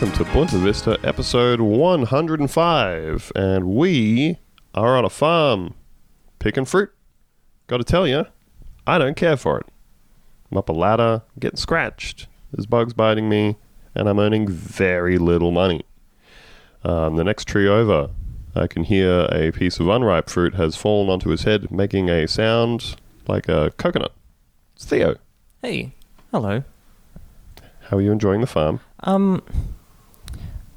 Welcome to Bunta Vista episode 105. And we are on a farm picking fruit. Gotta tell you, I don't care for it. I'm up a ladder, getting scratched. There's bugs biting me, and I'm earning very little money. Um, the next tree over, I can hear a piece of unripe fruit has fallen onto his head, making a sound like a coconut. It's Theo. Hey, hello. How are you enjoying the farm? Um,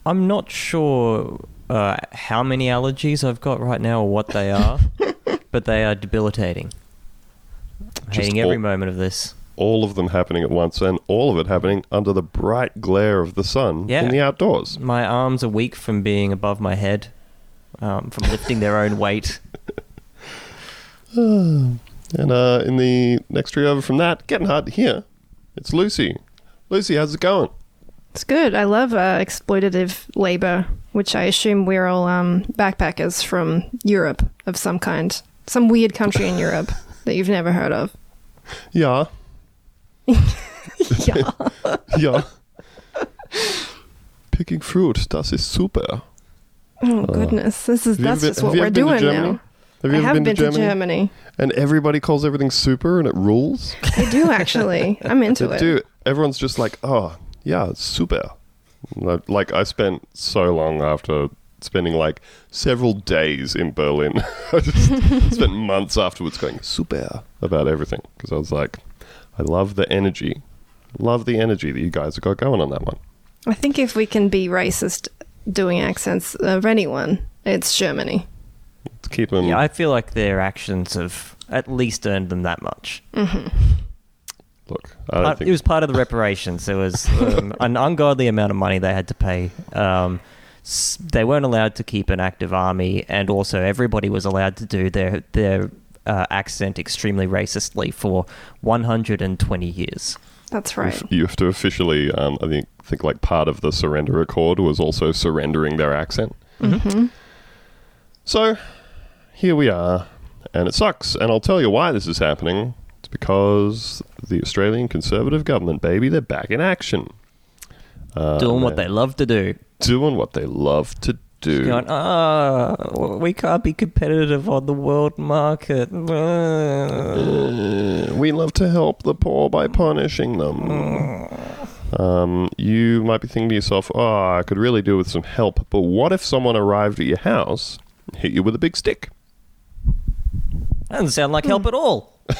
I'm not sure uh, how many allergies I've got right now or what they are, but they are debilitating. Just hating every moment of this. all of them happening at once, and all of it happening under the bright glare of the sun Yeah. in the outdoors. My arms are weak from being above my head, um, from lifting their own weight. And uh, in the next tree over from that, getting hard to hear, it's Lucy. Lucy, how's it going? It's good. I love uh, exploitative labor, which I assume we're all um, backpackers from Europe of some kind. Some weird country in Europe that you've never heard of. Yeah, Yeah. yeah. Picking fruit, das ist super. Oh, goodness. This is been- just what we're ever been to doing now. Have you I ever have been, been, to, Germany? to Germany. And everybody calls everything super and it rules? I do actually. I'm into They it. do. Everyone's just like, oh, yeah, super. Like- Like, I spent so long after spending like several days in Berlin. I just spent months afterwards going super about everything because I was like, I love the energy. Love the energy that you guys have got going on that one. I think if we can be racist doing accents of anyone, it's Germany. To keep them. Yeah, I feel like their actions have at least earned them that much. Mm-hmm. Look, I don't Part- think it was part of the reparations. There was um, an ungodly amount of money they had to pay. Um, they weren't allowed to keep an active army, and also everybody was allowed to do their their uh, accent extremely racistly for 120 years. That's right. you have to officially. Um, I think think like part of the surrender accord was also surrendering their accent. hmm So, here we are, and it sucks. And I'll tell you why this is happening. It's because the Australian Conservative government, baby, they're back in action. Uh, doing what they're love to do. doing what they love to do. Going, ah, we can't be competitive on the world market. Ah." Uh, we love to help the poor by punishing them. Um, you might be thinking to yourself, "Oh, I could really do with some help." But what if someone arrived at your house, and hit you with a big stick? That doesn't sound like help at all.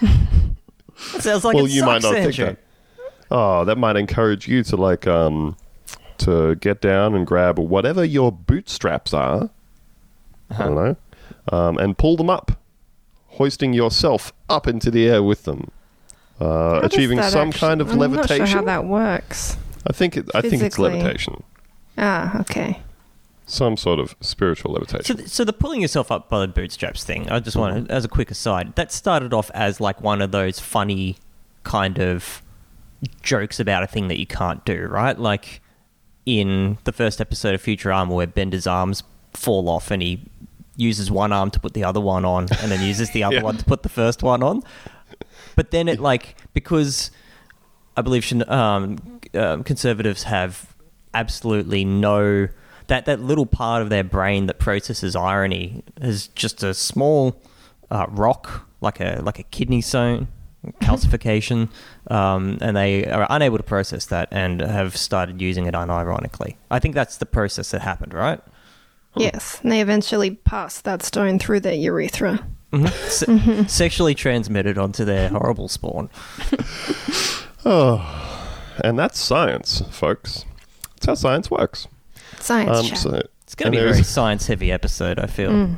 that sounds like well, it you might not Andrew. think that. Oh, that might encourage you to like um to get down and grab whatever your bootstraps are. I don't know, um, and pull them up, hoisting yourself up into the air with them, uh, How does achieving that some actu- kind of I'm levitation. not sure how that works. I think it, I think it's levitation, Ah, okay. Some sort of spiritual levitation. So, th- so the pulling yourself up by the bootstraps thing, I just want to, as a quick aside, that started off as like one of those funny kind of jokes about a thing that you can't do, right? Like in the first episode of Futurama where Bender's arms fall off and he uses one arm to put the other one on and then uses the other Yeah. one to put the first one on. But then it like because I believe um, um, conservatives have absolutely no that that little part of their brain that processes irony is just a small uh, rock, like a like a kidney stone calcification, um, and they are unable to process that and have started using it unironically. I think that's the process that happened, right? Yes, and they eventually passed that stone through their urethra. Se- Sexually transmitted onto their horrible spawn. oh, and that's science, folks. That's how science works. Science Um, chat. so, It's going to be a very science-heavy episode. I feel. Mm.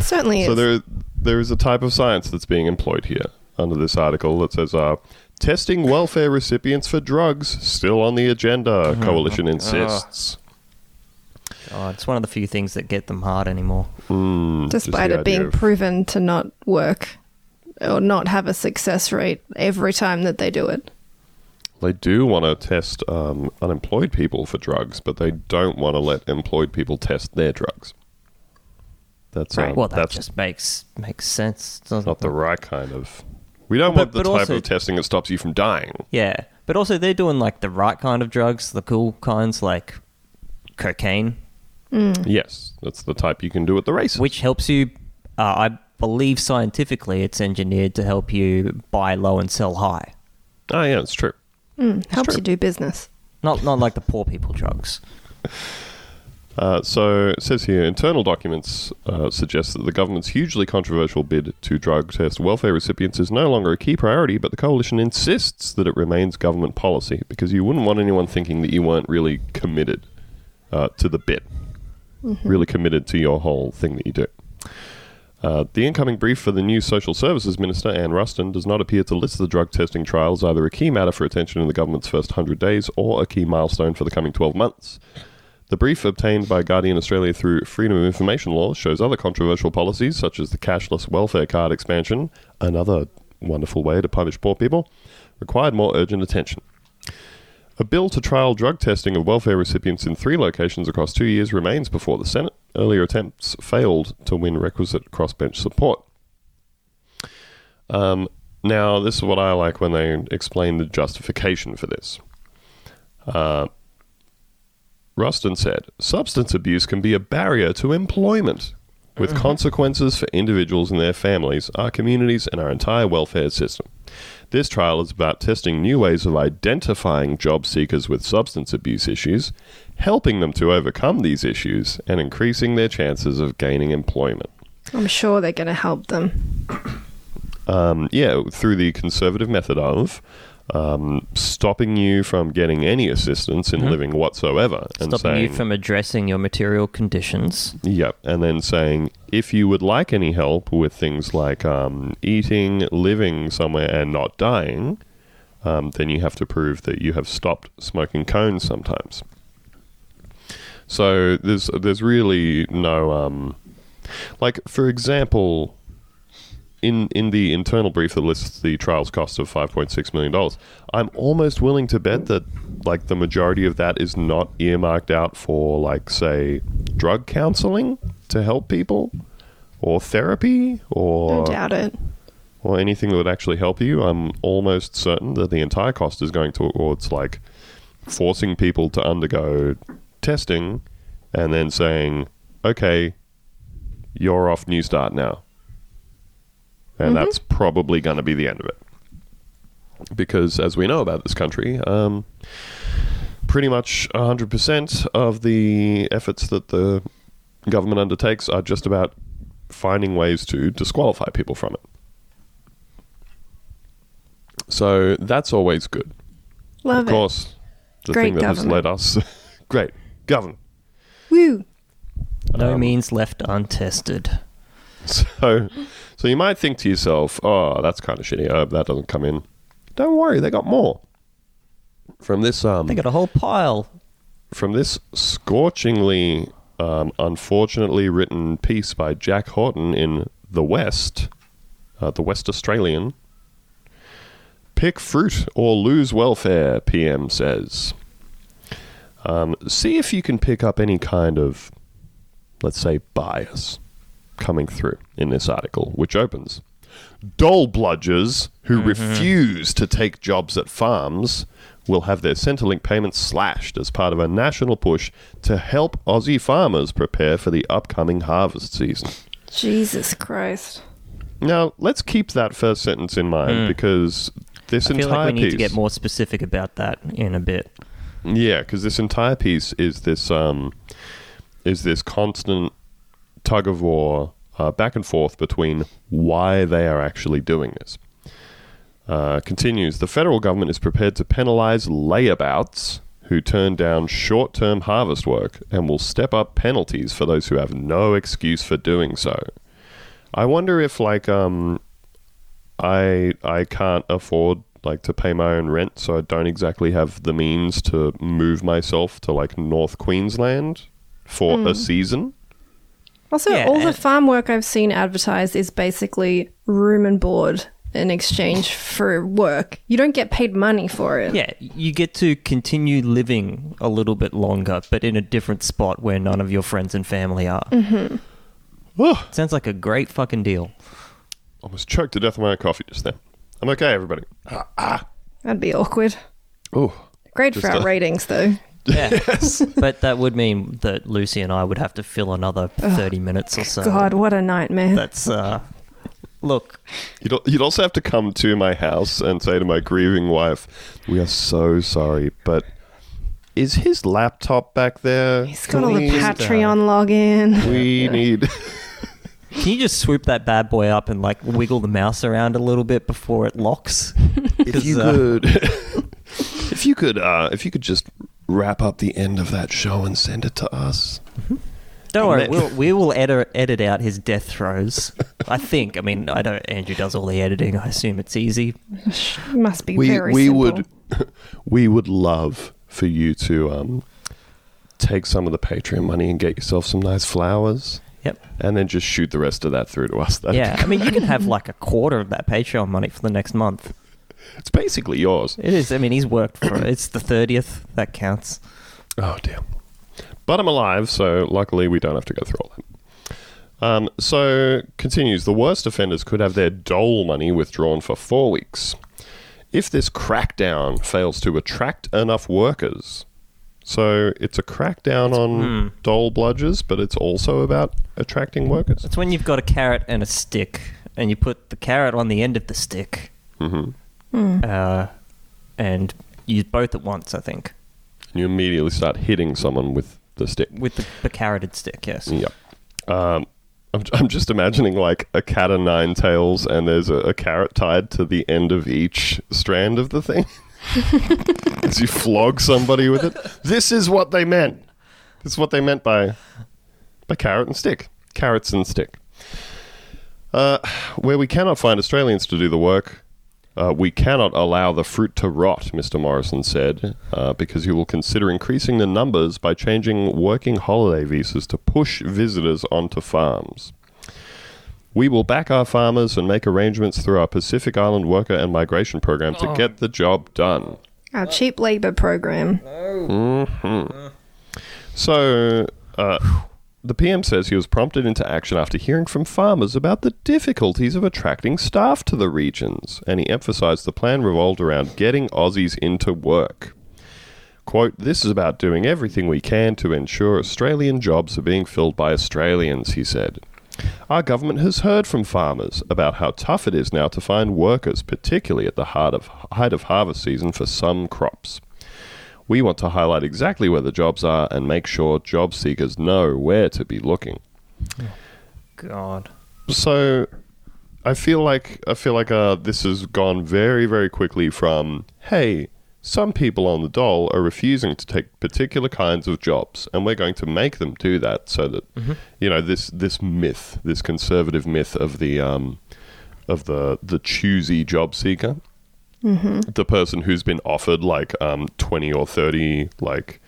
Certainly So is. there, there is a type of science that's being employed here under this article that says, uh, "Testing welfare recipients for drugs still on the agenda." Coalition insists. Oh, it's one of the few things that get them hard anymore. Mm, Despite it being of- proven to not work or not have a success rate every time that they do it. They do want to test um, unemployed people for drugs, but they don't want to let employed people test their drugs. That's Right. um, Well, that that's just makes makes sense. doesn't not the right kind of. We don't But- want the type also- of testing that stops you from dying. Yeah, But also, they're doing like the right kind of drugs, the cool kinds like cocaine, Yes, that's the type you can do at the races. which helps you. Uh, I believe scientifically, it's engineered to help you buy low and sell high. oh, yeah, it's true. Mm, helps true. you do business. Not not like the poor people drugs. Uh, so it says here internal documents uh, suggest that the government's hugely controversial bid to drug test welfare recipients is no longer a key priority, but the coalition insists that it remains government policy because you wouldn't want anyone thinking that you weren't really committed uh, to the bit, really committed to your whole thing that you do. Uh, the incoming brief for the new Social Services Minister, Anne Ruston, does not appear to list the drug testing trials either a key matter for attention in the government's first 100 days or a key milestone for the coming 12 months. The brief obtained by Guardian Australia through Freedom of Information Law shows other controversial policies, such as the cashless welfare card expansion, another wonderful way to punish poor people, required more urgent attention. A bill to trial drug testing of welfare recipients in three locations across two years remains before the Senate. Earlier attempts failed to win requisite crossbench support. Um, now, this is what I like when they explain the justification for this. Uh, Ruston said, substance abuse can be a barrier to employment, with consequences for individuals and their families, our communities, and our entire welfare system. This trial is about testing new ways of identifying job seekers with substance abuse issues, helping them to overcome these issues, and increasing their chances of gaining employment. I'm sure they're going to help them. Um, yeah, through the conservative method of um, stopping you from getting any assistance in living whatsoever, and Stopping saying, you from addressing your material conditions. Yep, and then saying if you would like any help with things like um, eating, living somewhere, and not dying, um, then you have to prove that you have stopped smoking cones sometimes. So there's there's really no um, like for example, in in the internal brief that lists the trial's cost of five point six million dollars, I'm almost willing to bet that like the majority of that is not earmarked out for like say drug counseling to help people or therapy I or doubt it. or anything that would actually help you. I'm almost certain that the entire cost is going towards like forcing people to undergo testing and then saying, okay, you're off Newstart now. And that's probably going to be the end of it. Because as we know about this country, um, pretty much 100% of the efforts that the government undertakes are just about finding ways to disqualify people from it. So that's always good. Love of course, the Great thing that has government. led us. great. Govern. Woo! No Um, means left untested. So, so you might think to yourself, "Oh, that's kind of shitty. I hope that doesn't come in." Don't worry, they got more. From this, um, They got a whole pile. from this scorchingly, um, unfortunately written piece by Jack Horton in the West, uh, the West Australian. Pick fruit or lose welfare, PM says. Um, see if you can pick up any kind of, let's say, bias coming through in this article, which opens. Dole bludgers who refuse to take jobs at farms will have their Centrelink payments slashed as part of a national push to help Aussie farmers prepare for the upcoming harvest season. Jesus Christ. Now, let's keep that first sentence in mind because this I feel entire like we need to get more specific about that in a bit. yeah, because this entire piece is this um, is this constant tug of war uh, back and forth between why they are actually doing this. Uh, continues the federal government is prepared to penalize layabouts who turn down short term harvest work and will step up penalties for those who have no excuse for doing so. I wonder if like um I I can't afford like to pay my own rent so I don't exactly have the means to move myself to like North Queensland for a season. Also, Yeah, all the farm work I've seen advertised is basically room and board in exchange for work. You don't get paid money for it. Yeah, you get to continue living a little bit longer, but in a different spot where none of your friends and family are. Oh, Sounds like a great fucking deal. almost choked to death on my own coffee just then. I'm okay, everybody. That'd be awkward. Oh, Great for Just our a- ratings, though. Yeah. but that would mean that Lucy and I would have to fill another 30 minutes or so. God, what a nightmare. That's, uh, look, you'd, al- you'd also have to come to my house and say to my grieving wife, "We are so sorry, but is his laptop back there? He's got all the we- Patreon login. We need." can you just swoop that bad boy up and, like, wiggle the mouse around a little bit before it locks? if you uh, could, if you could, uh, if you could just wrap up the end of that show and send it to us. Don't worry, we'll, we will edit, edit out his death throes. I think. I mean, I don't. Andrew does all the editing. I assume it's easy. Must be we very we simple. would we would love for you to um, take some of the Patreon money and get yourself some nice flowers, Yep. and then just shoot the rest of that through to us. That'd Yeah. I mean, you can have like a quarter of that Patreon money for the next month. It's basically yours. It is. I mean, he's worked for it. It's the thirtieth. That counts. Oh dear. But I'm alive, so luckily we don't have to go through all that. Um, so continues. The worst offenders could have their dole money withdrawn for four weeks. If this crackdown fails to attract enough workers, so it's a crackdown on Hmm. dole bludgers, but it's also about attracting workers. It's when you've got a carrot and a stick, and you put the carrot on the end of the stick, hmm uh, and use both at once. I think And You immediately start hitting someone with the stick. with the, the carroted stick. Yes. Yep. Um, I'm, I'm just imagining like a cat of nine tails, and there's a, a carrot tied to the end of each strand of the thing. As you flog somebody with it. This is what they meant. This is what they meant by by carrot and stick. Carrots and stick. Uh, where we cannot find Australians to do the work, uh, we cannot allow the fruit to rot, Mr. Morrison said, uh, because he will consider increasing the numbers by changing working holiday visas to push visitors onto farms. We will back our farmers and make arrangements through our Pacific Island Worker and Migration Program to get the job done. Our cheap labour program. So, uh, the PM says he was prompted into action after hearing from farmers about the difficulties of attracting staff to the regions, and he emphasized the plan revolved around getting Aussies into work. Quote, This is about doing everything we can to ensure Australian jobs are being filled by Australians, he said. Our government has heard from farmers about how tough it is now to find workers, particularly at the heart of, height of harvest season for some crops. We want to highlight exactly where the jobs are and make sure job seekers know where to be looking. God. So, I feel like I feel like uh, this has gone very, very quickly from hey, some people on the dole are refusing to take particular kinds of jobs, and we're going to make them do that so that you know this this myth, this conservative myth of the um, of the the choosy job seeker, the person who's been offered like um, twenty or thirty like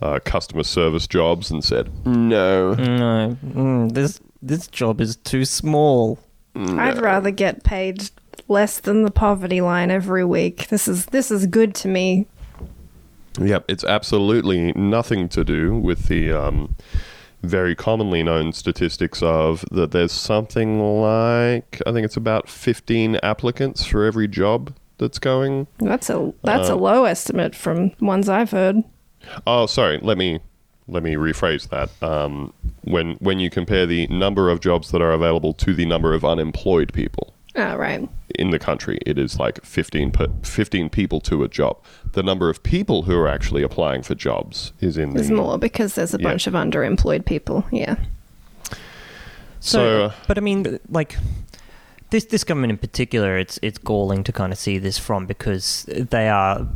uh, customer service jobs and said no. No, mm, this this job is too small. I'd rather get paid less than the poverty line every week. This is this is good to me. Yep, it's absolutely nothing to do with the um, very commonly known statistics of that there's something like I think it's about 15 applicants for every job that's going. That's a that's a Uh, low estimate from ones I've heard. Oh, sorry, let me let me rephrase that. Um, when when you compare the number of jobs that are available to the number of unemployed people Oh, right. in the country, it is like 15 per, 15 people to a job. The number of people who are actually applying for jobs is in There's the more because there's a Yeah. bunch of underemployed people. Yeah. So, So, uh, but I mean, like this this government in particular, it's it's galling to kind of see this from because they are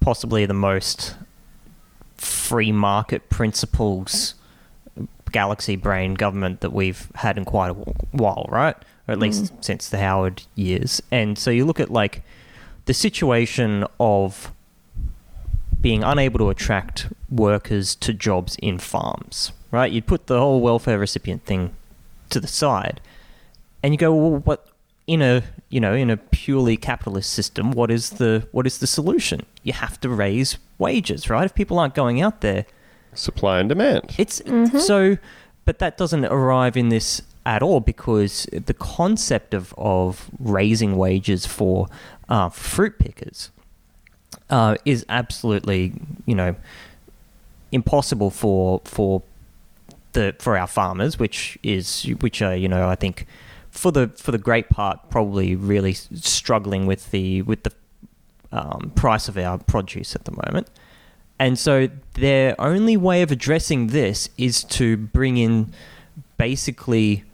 possibly the most free market principles galaxy brain government that we've had in quite a while, right? Or at least mm-hmm. since the Howard years. And so you look at like the situation of being unable to attract workers to jobs in farms, right? You'd put the whole welfare recipient thing to the side, and you go, well, what in a you know in a purely capitalist system, what is the what is the solution? You have to raise wages, right? If people aren't going out there, supply and demand. it's so, but that doesn't arrive in this at all because the concept of, of raising wages for uh, fruit pickers uh, is absolutely, you know, impossible for for the for our farmers, which is which are you know I think for the for the great part probably really struggling with the with the um, price of our produce at the moment. And so their only way of addressing this is to bring in basically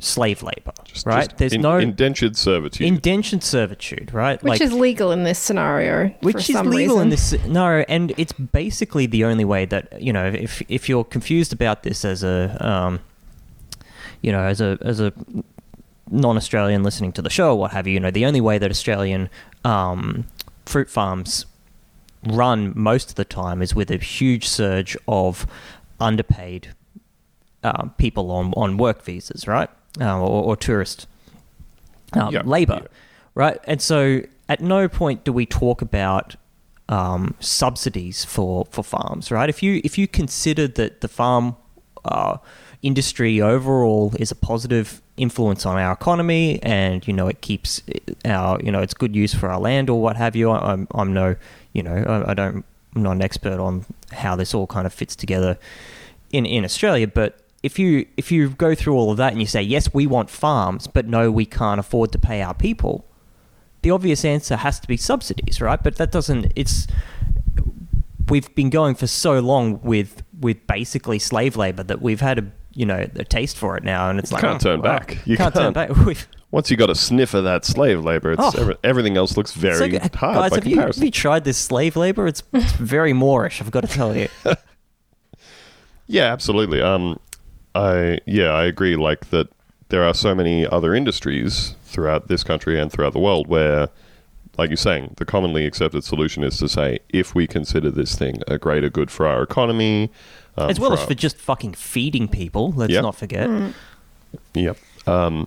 slave labor, Just, right? just There's in- no indentured servitude. indentured servitude, right? Which is legal in this scenario. which for is some legal reason. in this scenario, and it's basically the only way that you know. If if you're confused about this as a, um, you know, as a as a non-Australian listening to the show or what have you, you know, the only way that Australian um, fruit farms run most of the time is with a huge surge of underpaid um, people on on work visas, right, uh, or, or tourist um, Yeah, labor yeah. right? And so at no point do we talk about um, subsidies for, for farms, right? If you if you consider that the farm uh, industry overall is a positive influence on our economy, and you know it keeps our you know it's good use for our land or what have you. I'm I'm no you know I, don't I'm not an expert on how this all kind of fits together in in Australia, but if you if you go through all of that and you say yes, we want farms, but no, we can't afford to pay our people, the obvious answer has to be subsidies, right? But that doesn't. It's we've been going for so long with with basically slave labor that we've had a you know a taste for it now, and it's like can't oh, turn well, back. You can't, turn can't. back. Once you got a sniff of that slave labor, it's Oh. every- everything else looks very so, hard guys, by have you, have you tried this slave labor? It's, it's very moreish, I've got to tell you. Yeah, absolutely. Um, I yeah, I agree. Like that, there are so many other industries throughout this country and throughout the world where, like you're saying, the commonly accepted solution is to say, if we consider this thing a greater good for our economy, um, as well as our- for just fucking feeding people. Let's Yep. not forget. Yep. Um,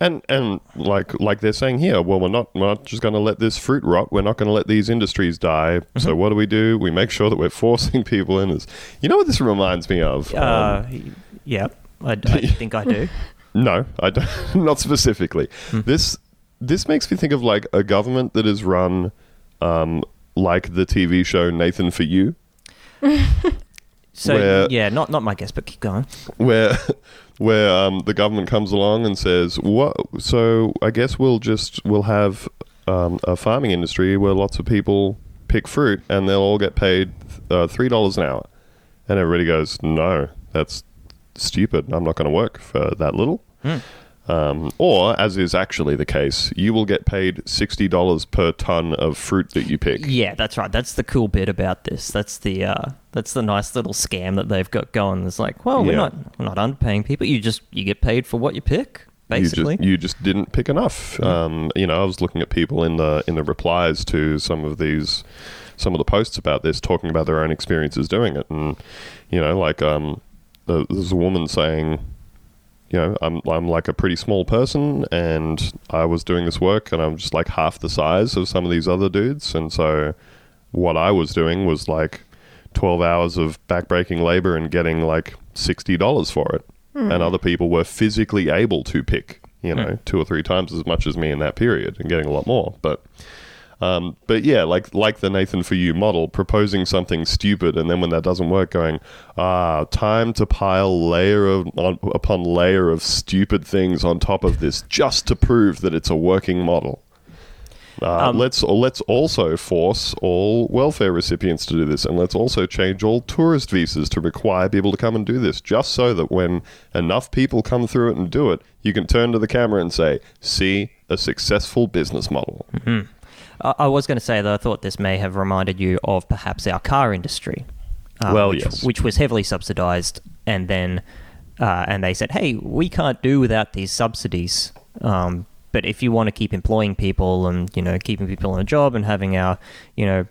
and and like like they're saying here, well, we're not we're not just going to let this fruit rot. We're not going to let these industries die. So Mm-hmm. what do we do? We make sure that we're forcing people in. As you know what this reminds me of? Um, Uh, yeah, I, I think I do. no, I don't. Not specifically. Hmm. This this makes me think of like a government that is run um, like the TV show Nathan for You. So Where- yeah, not not my guess, but keep going. where where um, the government comes along and says, "What? So I guess we'll just we'll have um, a farming industry where lots of people pick fruit and they'll all get paid uh, three dollars an hour," and everybody goes, "No, that's stupid. I'm not going to work for that little." Um, or, as is actually the case, you will get paid sixty dollars per ton of fruit that you pick. Yeah, that's right. That's the cool bit about this. That's the uh, that's the nice little scam that they've got going. It's like, well, we're Yeah. not we're not underpaying people. You just you get paid for what you pick, basically. You just, you just didn't pick enough. Um, you know, I was looking at people in the in the replies to some of these, some of the posts about this, talking about their own experiences doing it, and you know, like um, there's a woman saying, you know, I'm I'm like a pretty small person, and I was doing this work, and I'm just like half the size of some of these other dudes, and so what I was doing was like 12 hours of backbreaking labor and getting like $60 for it. And other people were physically able to pick, you know, two or three times as much as me in that period and getting a lot more. But um, but yeah, like like the Nathan for you model, proposing something stupid, and then when that doesn't work, going, ah, time to pile layer of on, upon layer of stupid things on top of this, just to prove that it's a working model. Uh, Um, let's let's also force all welfare recipients to do this, and let's also change all tourist visas to require people to come and do this, just so that when enough people come through it and do it, you can turn to the camera and say, "See, a successful business model." I, I was going to say that I thought this may have reminded you of perhaps our car industry. uh, Well, which, yes. which was heavily subsidized, and then uh, and they said, "Hey, we can't do without these subsidies." Um, but if you want to keep employing people and you know keeping people on a job and having our you know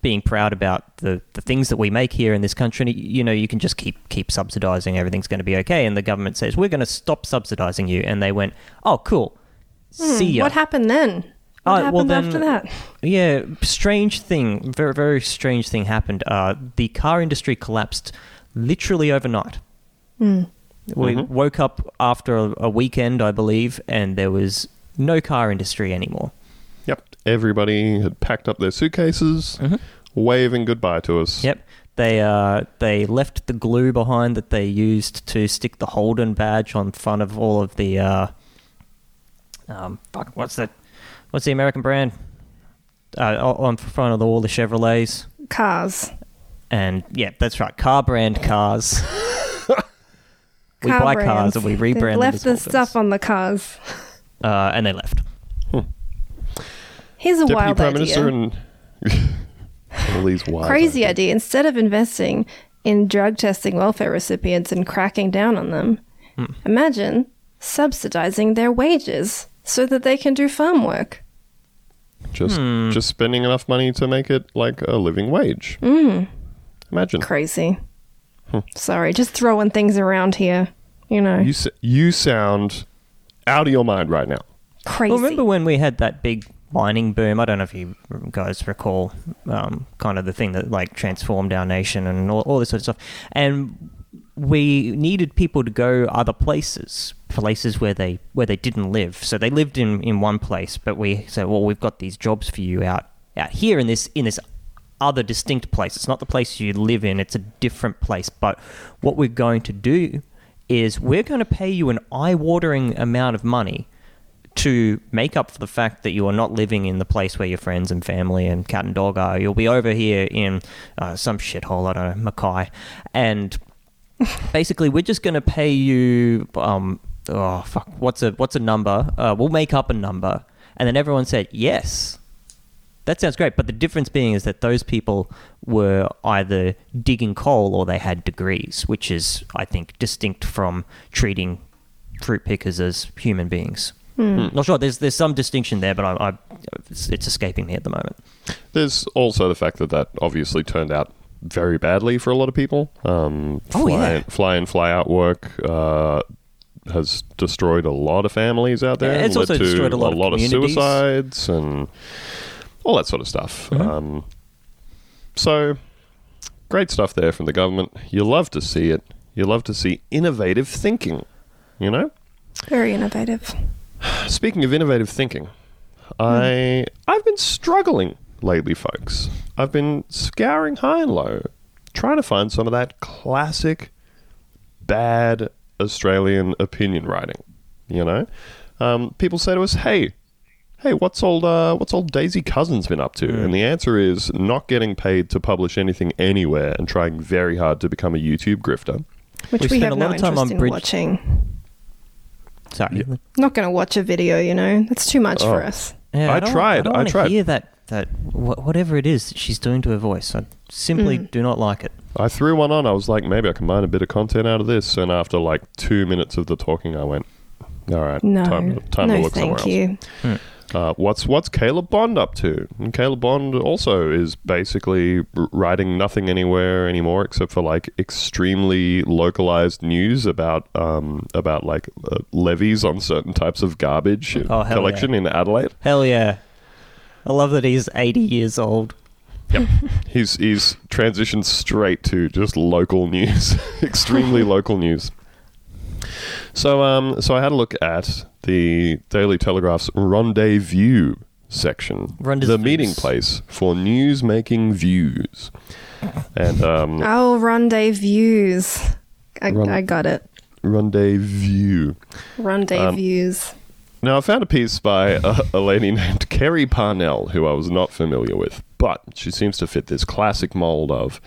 being proud about the, the things that we make here in this country, you know, you can just keep keep subsidizing. Everything's going to be okay. And the government says we're going to stop subsidizing you, and they went, "Oh, cool, see ya." What happened then? What Uh, well, happened then- after that? Yeah, strange thing. Very, very strange thing happened. Uh, the car industry collapsed literally overnight. We Mhm. woke up after a, a weekend, I believe, and there was no car industry anymore. Yep. everybody had packed up their suitcases, waving goodbye to us. Yep. They uh, they left the glue behind that they used to stick the Holden badge on front of all of the uh, um, fuck, what's that? What's the American brand? Uh, o- on front of all the Chevrolets. Cars. And yeah, that's right, car brand cars. we Car buy brands. cars and we They've rebrand them left as the Holdens. stuff on the cars. uh, and they left. Here's a Deputy wild Prime idea. Minister and all these wild Crazy ideas. idea. Instead of investing in drug testing welfare recipients and cracking down on them, Hmm. imagine subsidizing their wages so that they can do farm work. Just Hmm. just spending enough money to make it like a living wage. Mm. Imagine Crazy. Hmm. Sorry, just throwing things around here. You know, you s- you sound out of your mind right now. crazy. Well, remember when we had that big mining boom? I don't know if you guys recall, um, kind of the thing that like transformed our nation and all, all this sort of stuff. And we needed people to go other places, places where they where they didn't live. So they lived in, in one place, but we said, well, we've got these jobs for you out out here in this in this other distinct place. It's not the place you live in; it's a different place. But what we're going to do is we're going to pay you an eye-watering amount of money to make up for the fact that you are not living in the place where your friends and family and cat and dog are. You'll be over here in uh, some shithole, I don't know, Mackay. And basically, we're just going to pay you. Um, oh fuck! What's a what's a number? Uh, we'll make up a number, and then everyone said yes. That sounds great, but the difference being is that those people were either digging coal or they had degrees, which is, I think, distinct from treating fruit pickers as human beings. Not sure. There's there's some distinction there, but I, I it's, it's escaping me at the moment. There's also the fact that that obviously turned out very badly for a lot of people. Um, Oh, fly, yeah. fly in, fly out work uh, has destroyed a lot of families out there. Yeah, it's also destroyed a lot of of suicides and all that sort of stuff. Mm-hmm. Um, so great stuff there from the government. You love to see it. You love to see innovative thinking. You know. Very innovative. Speaking of innovative thinking, I I've been struggling lately, folks. I've been scouring high and low, trying to find some of that classic bad Australian opinion writing. You know, um, people say to us, "Hey, hey, what's old uh, what's old Daisy Cousens been up to?" Hmm. And the answer is not getting paid to publish anything anywhere and trying very hard to become a YouTube grifter. Which We we, spent have a no lot of time interest on in Bridge- watching. Sorry. Yeah, Not going to watch a video, you know. That's too much for Oh. us. I don't- tried, I, don't I tried. hear that that wh- whatever it is that she's doing to her voice. I simply hmm. do not like it. I threw one on. I was like, maybe I can mine a bit of content out of this. And after like two minutes of the talking, I went, all right, No, time, time no, to look somewhere thank else. you. Hmm. Uh, what's what's Caleb Bond up to? And Caleb Bond also is basically writing nothing anywhere anymore except for like extremely localized news about um, about like uh, levies on certain types of garbage Oh, collection in Adelaide. Hell yeah! I love that he's eighty years old. Yep. he's he's transitioned straight to just local news, extremely local news. So um so I had a look at the Daily Telegraph's Rendezview section, Rendezvous. the meeting place for news making views, and um Oh, rendezvous. I, Ren- I got it. Rendezvous. Rendezvous. Now, I found a piece by a, a lady named Kerry Parnell, who I was not familiar with, but she seems to fit this classic mold of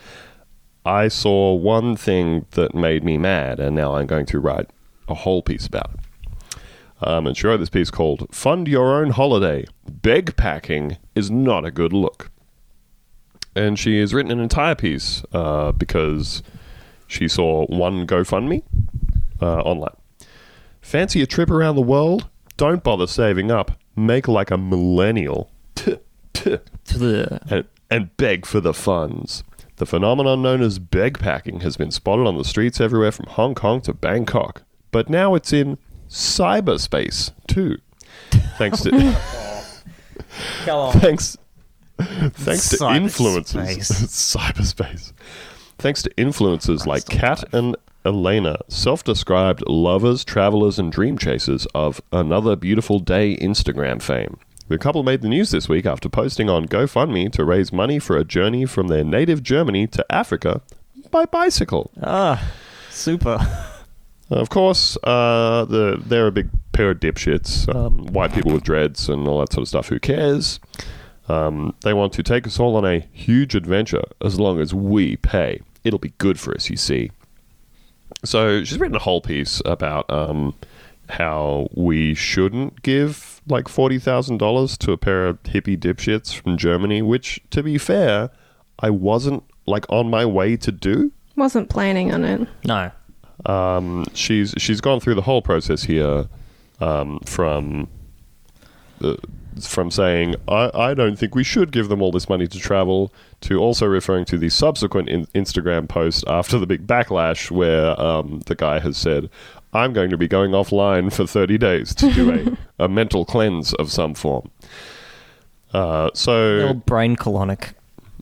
I saw one thing that made me mad, and now I'm going to write a whole piece about it. Um, and she wrote this piece called Fund Your Own Holiday Beg Packing is Not a Good Look. And she has written an entire piece uh, because she saw one GoFundMe uh, online. Fancy a trip around the world? Don't bother saving up. Make like a millennial. and, and beg for the funds. The phenomenon known as beg packing has been spotted on the streets everywhere from Hong Kong to Bangkok. But now it's in cyberspace too. Thanks to thanks thanks to influencers Cyberspace. cyberspace thanks to influencers like kat and elena self-described lovers travelers and dream chasers of another beautiful day instagram fame The couple made the news this week after posting on GoFundMe to raise money for a journey from their native Germany to Africa by bicycle. Ah, super. Of course, uh, the, they're a big pair of dipshits, um, white people with dreads and all that sort of stuff. Who cares? Um, they want to take us all on a huge adventure as long as we pay. It'll be good for us, you see. So she's written a whole piece about um, how we shouldn't give like forty thousand dollars to a pair of hippie dipshits from Germany. Which, to be fair, I wasn't like on my way to do. Wasn't planning on it. No. Um, she's she's gone through the whole process here um, from the, from saying I, I don't think we should give them all this money to travel to also referring to the subsequent in- Instagram post after the big backlash where um, the guy has said I'm going to be going offline for 30 days to do a, a mental cleanse of some form. Uh, so old brain colonic.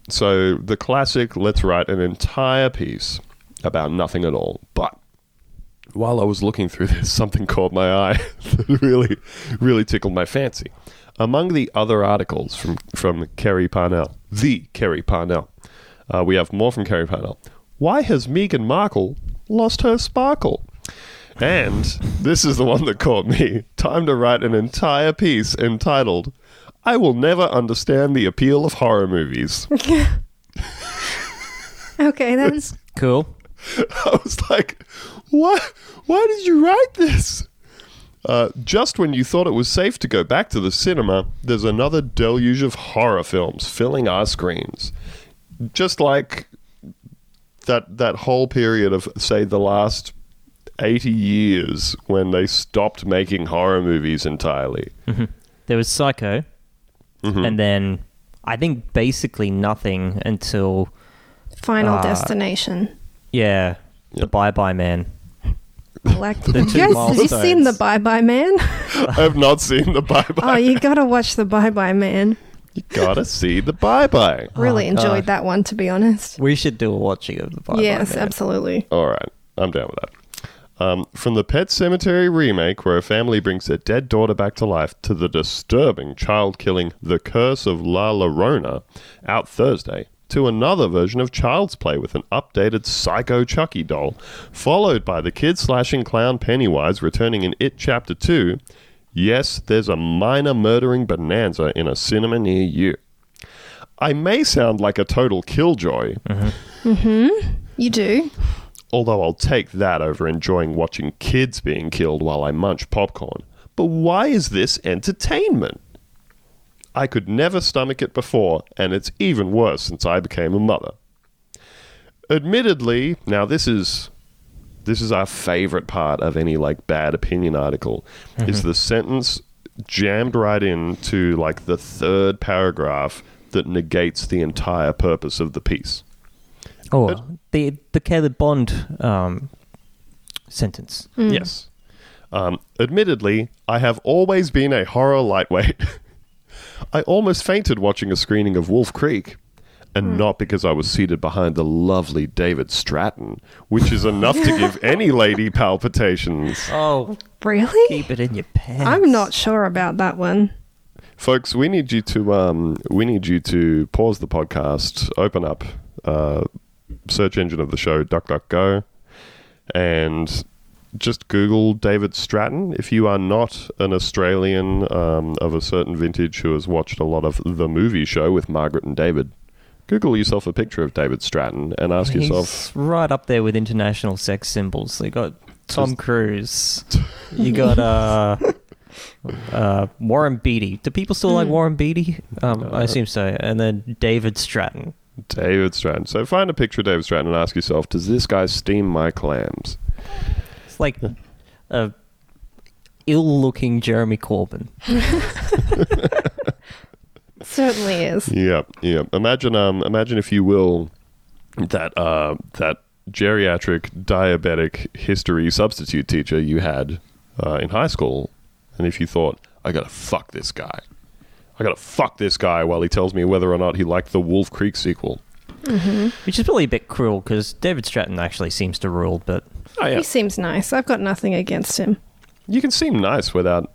so the classic, let's write an entire piece about nothing at all. But while I was looking through this, something caught my eye that really, really tickled my fancy. Among the other articles from, from Kerry Parnell, the Kerry Parnell, uh, we have more from Kerry Parnell. Why has Meghan Markle lost her sparkle? And this is the one that caught me. Time to write an entire piece entitled, I Will Never Understand the Appeal of Horror Movies. Okay, that's Cool. I was like, what? Why did you write this? Uh, just when you thought it was safe to go back to the cinema, there's another deluge of horror films filling our screens. Just like that that whole period of say the last 80 years when they stopped making horror movies entirely. There was Psycho, and then I think basically nothing until Final Uh, destination. Yeah, the Yep. Bye Bye Man. I like the two Yes, have you seen the. Bye Bye Man? I have not seen the Bye Bye. Oh, Bye. you gotta watch the Bye Bye Man. you gotta see the Bye Bye. Really Oh, enjoyed God. that one, to be honest. We should do a watching of the Bye yes, Bye Man. absolutely. All right, I'm down with that. Um, from the Pet Sematary remake, where a family brings their dead daughter back to life, to the disturbing child killing The Curse of La Llorona, out Thursday, to another version of Child's Play with an updated Psycho Chucky doll, followed by the kid slashing clown Pennywise returning in It Chapter 2. Yes, there's a minor murdering bonanza in a cinema near you. I may sound like a total killjoy, Mhm. You do. Although I'll take that over enjoying watching kids being killed while I munch popcorn. But why is this entertainment? I could never stomach it before, and it's even worse since I became a mother. Admittedly, now this is this is our favorite part of any like bad opinion article is the sentence jammed right into like the third paragraph that negates the entire purpose of the piece. Oh, the the Caleb Bond um, sentence. Yes. Um, admittedly, I have always been a horror lightweight. I almost fainted watching a screening of Wolf Creek, and not because I was seated behind the lovely David Stratton, which is enough to give any lady palpitations. Oh, Really? keep it in your pants. I'm not sure about that one. Folks, we need you to um, we need you to pause the podcast, open up uh, search engine of the show, DuckDuckGo, and just Google David Stratton. If you are not an Australian um, of a certain vintage who has watched a lot of the movie show with Margaret and David, Google yourself a picture of David Stratton and ask He's yourself, right up there with international sex symbols. You got Tom Cruise. You got uh, uh, Warren Beatty. Do people still like Warren Beatty? Um, I assume so. And then David Stratton. David Stratton. So find a picture of David Stratton and ask yourself, does this guy steam my clams? It's like a ill-looking Jeremy Corbyn. Certainly is. Yep, yep. Imagine, um, imagine if you will, that uh, that geriatric diabetic history substitute teacher you had uh, in high school, and if you thought, I gotta fuck this guy, I gotta fuck this guy while he tells me whether or not he liked the Wolf Creek sequel. Which is probably a bit cruel because David Stratton actually seems to rule, but Oh yeah, He seems nice. I've got nothing against him. you can seem nice without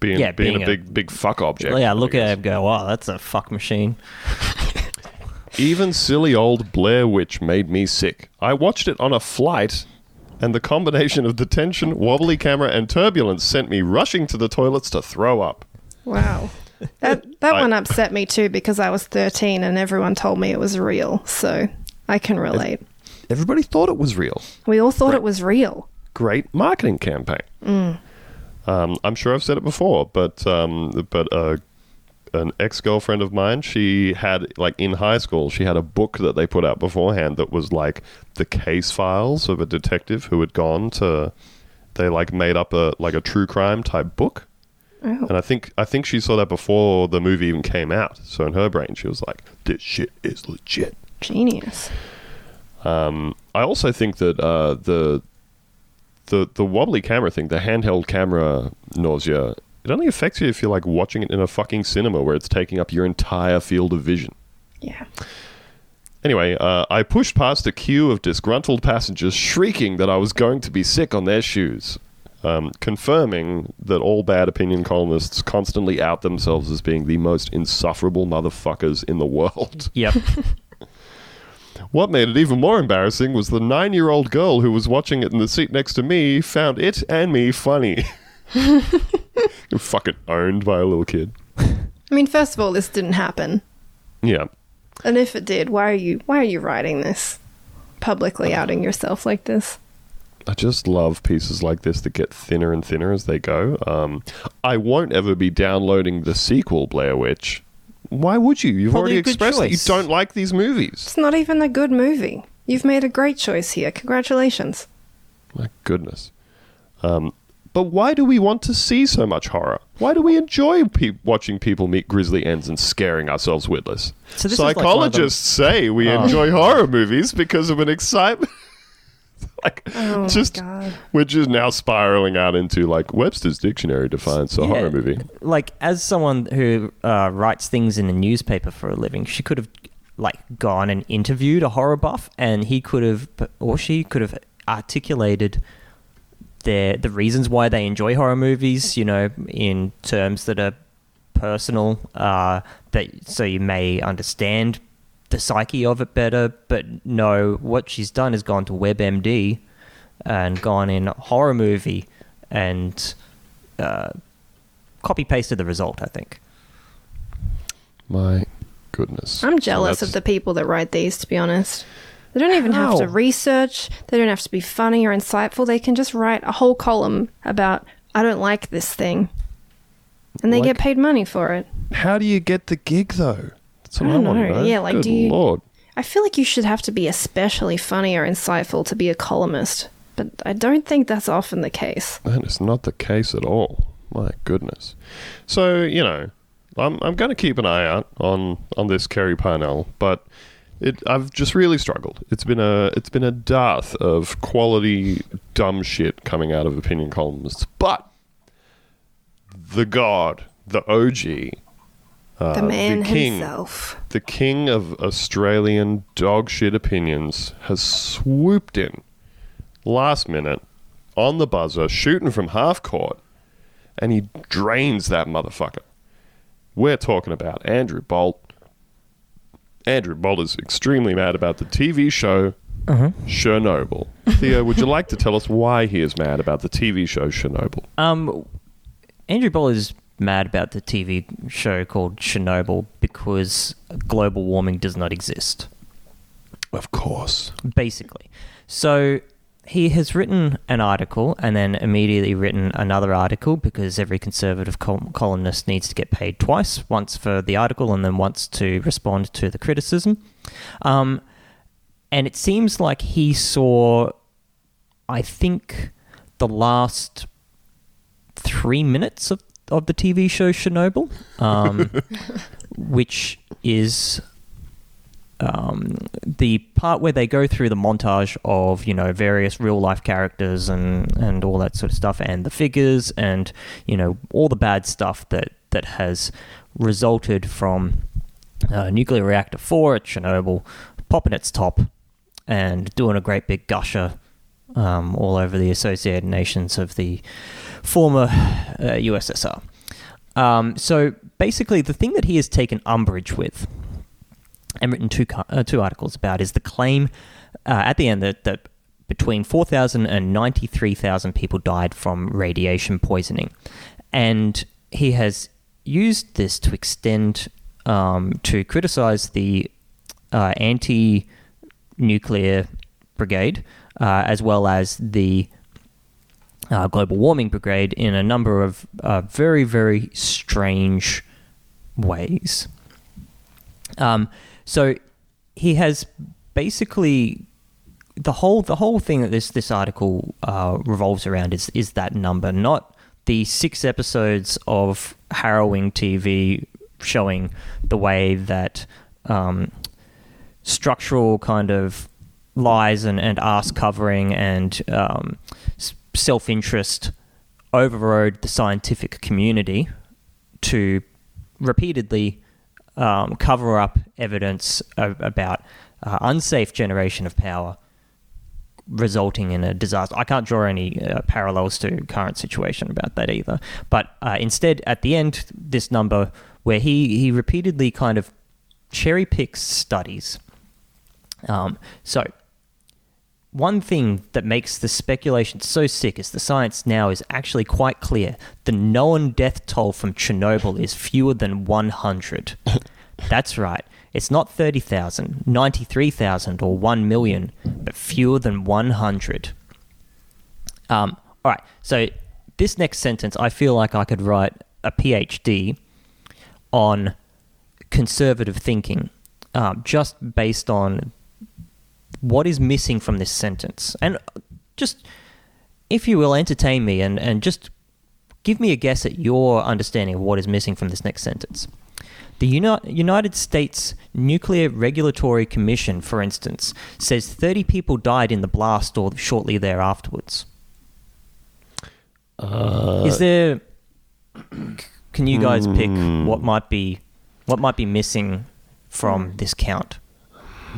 being Yeah, being, being a a- big big fuck object. yeah, I look at guess. him go, wow, that's a fuck machine. Even silly old Blair Witch made me sick. I watched it on a flight, and the combination of the tension, wobbly camera, and turbulence sent me rushing to the toilets to throw up. Wow. That that I- one upset me too because I was 13 and everyone told me it was real. So I can relate. Everybody thought it was real. We all thought it was real. Great marketing campaign. Um, I'm sure I've said it before, but um, but uh, an ex girlfriend of mine, she had like in high school, she had a book that they put out beforehand that was like the case files of a detective who had gone to. They like made up a like a true crime type book. Oh. And I think I think she saw that before the movie even came out. So in her brain, she was like, "This shit is legit." Genius. Um, I also think that uh, the the the wobbly camera thing, the handheld camera nausea, it only affects you if you're like watching it in a fucking cinema where it's taking up your entire field of vision. Yeah. Anyway, uh, I pushed past a queue of disgruntled passengers shrieking that I was going to be sick on their shoes, um, confirming that all bad opinion columnists constantly out themselves as being the most insufferable motherfuckers in the world. Yep. What made it even more embarrassing was the nine year old girl who was watching it in the seat next to me found it and me funny. fucking owned by a little kid. I mean, first of all, this didn't happen. Yeah. And if it did, why are you why are you writing this? Publicly outing yourself like this? I just love pieces like this that get thinner and thinner as they go. Um, I won't ever be downloading the sequel, Blair Witch. Why would you? You've Probably already expressed that you choice. don't like these movies. It's not even a good movie. You've made a great choice here. Congratulations. My goodness. Um, but why do we want to see so much horror? Why do we enjoy pe- watching people meet grisly ends and scaring ourselves witless? So this is like one of Psychologists say we Oh. enjoy horror movies because of an excitement. like, Oh just my god. we're now spiraling out into like Webster's dictionary defines a horror movie. like as someone who uh, writes things in a newspaper for a living, she could have like gone and interviewed a horror buff, and he could have, or she could have articulated their the reasons why they enjoy horror movies. You know, in terms that are personal, uh, that so you may understand the psyche of it better. But no, what she's done is gone to WebMD and gone in horror movie and uh, copy pasted the result. I think. My goodness. I'm jealous So of the people that write these, to be honest. They don't even have to research, they don't have to be funny or insightful. They can just write a whole column about, I don't like this thing. And they Like- get paid money for it. How do you get the gig though? That's what I I, don't want to know. know. Yeah, like, Good do you- lord. I feel like you should have to be especially funny or insightful to be a columnist, but I don't think that's often the case. That is not the case at all. My goodness. So you know, I'm I'm going to keep an eye out on on this Kerry Parnell, but it I've just really struggled. It's been a it's been a dearth of quality dumb shit coming out of opinion columnists, but the god, the OG, uh, the man king, himself. the king of Australian dog shit opinions has swooped in last minute on the buzzer, shooting from half court, and he drains that motherfucker. We're talking about Andrew Bolt. Andrew Bolt is extremely mad about the TV show Chernobyl. Theo, would you like to tell us why he is mad about the TV show Chernobyl? Um, Andrew Bolt is mad about the TV show called Chernobyl because global warming does not exist, Of course. basically. So he has written an article and then immediately written another article because every conservative col- columnist needs to get paid twice once for the article and then once to respond to the criticism. Um, and it seems like he saw, I think, the last three minutes of, of the TV show Chernobyl, um, which is um, the part where they go through the montage of you know various real life characters and and all that sort of stuff and the figures and you know all the bad stuff that that has resulted from uh, nuclear reactor 4 at Chernobyl popping its top and doing a great big gusher um, all over the associated nations of the former uh, USSR. Um, so basically, the thing that he has taken umbrage with and written two, uh, two articles about is the claim uh, at the end that, that between 4,000 and 93,000 people died from radiation poisoning. And he has used this to extend um, to criticize the uh, anti nuclear brigade uh, as well as the uh, global warming brigade in a number of uh, very, very strange ways. Um, so he has basically the whole the whole thing that this this article uh, revolves around is is that number, not the six episodes of harrowing TV showing the way that um, structural kind of lies and, and ass covering and um, self interest overrode the scientific community to repeatedly um, cover up evidence about uh, unsafe generation of power resulting in a disaster. I can't draw any uh, parallels to current situation about that either. But uh, instead, at the end, this number where he, he repeatedly kind of cherry picks studies. Um, so one thing that makes the speculation so sick is the science now is actually quite clear. The known death toll from Chernobyl is fewer than 100. That's right. It's not 30,000, 93,000, or 1 million, but fewer than 100. Um, all right, so this next sentence, I feel like I could write a PhD on conservative thinking um, just based on what is missing from this sentence. And just, if you will, entertain me and, and just give me a guess at your understanding of what is missing from this next sentence. The Uni- United States Nuclear Regulatory Commission, for instance, says 30 people died in the blast or shortly thereafterwards. Uh, is there? Can you guys pick Hmm. what might be what might be missing from this count?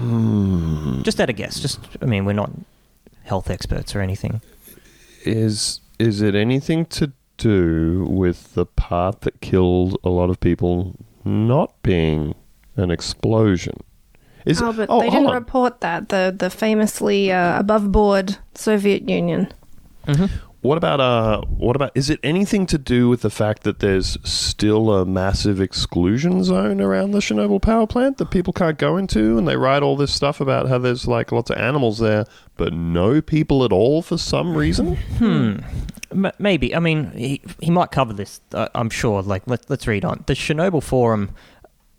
Hmm. Just at a guess. Just I mean, we're not health experts or anything. is is it anything to do with the part that killed a lot of people not being an explosion? Is oh, but oh, they didn't on. report that. The the famously uh, above board Soviet Union. What about uh? What about? Is it anything to do with the fact that there's still a massive exclusion zone around the Chernobyl power plant that people can't go into, and they write all this stuff about how there's like lots of animals there, but no people at all for some reason? Hmm. M- maybe. I mean, he, he might cover this. Uh, I'm sure. Like, let, let's read on. The Chernobyl Forum,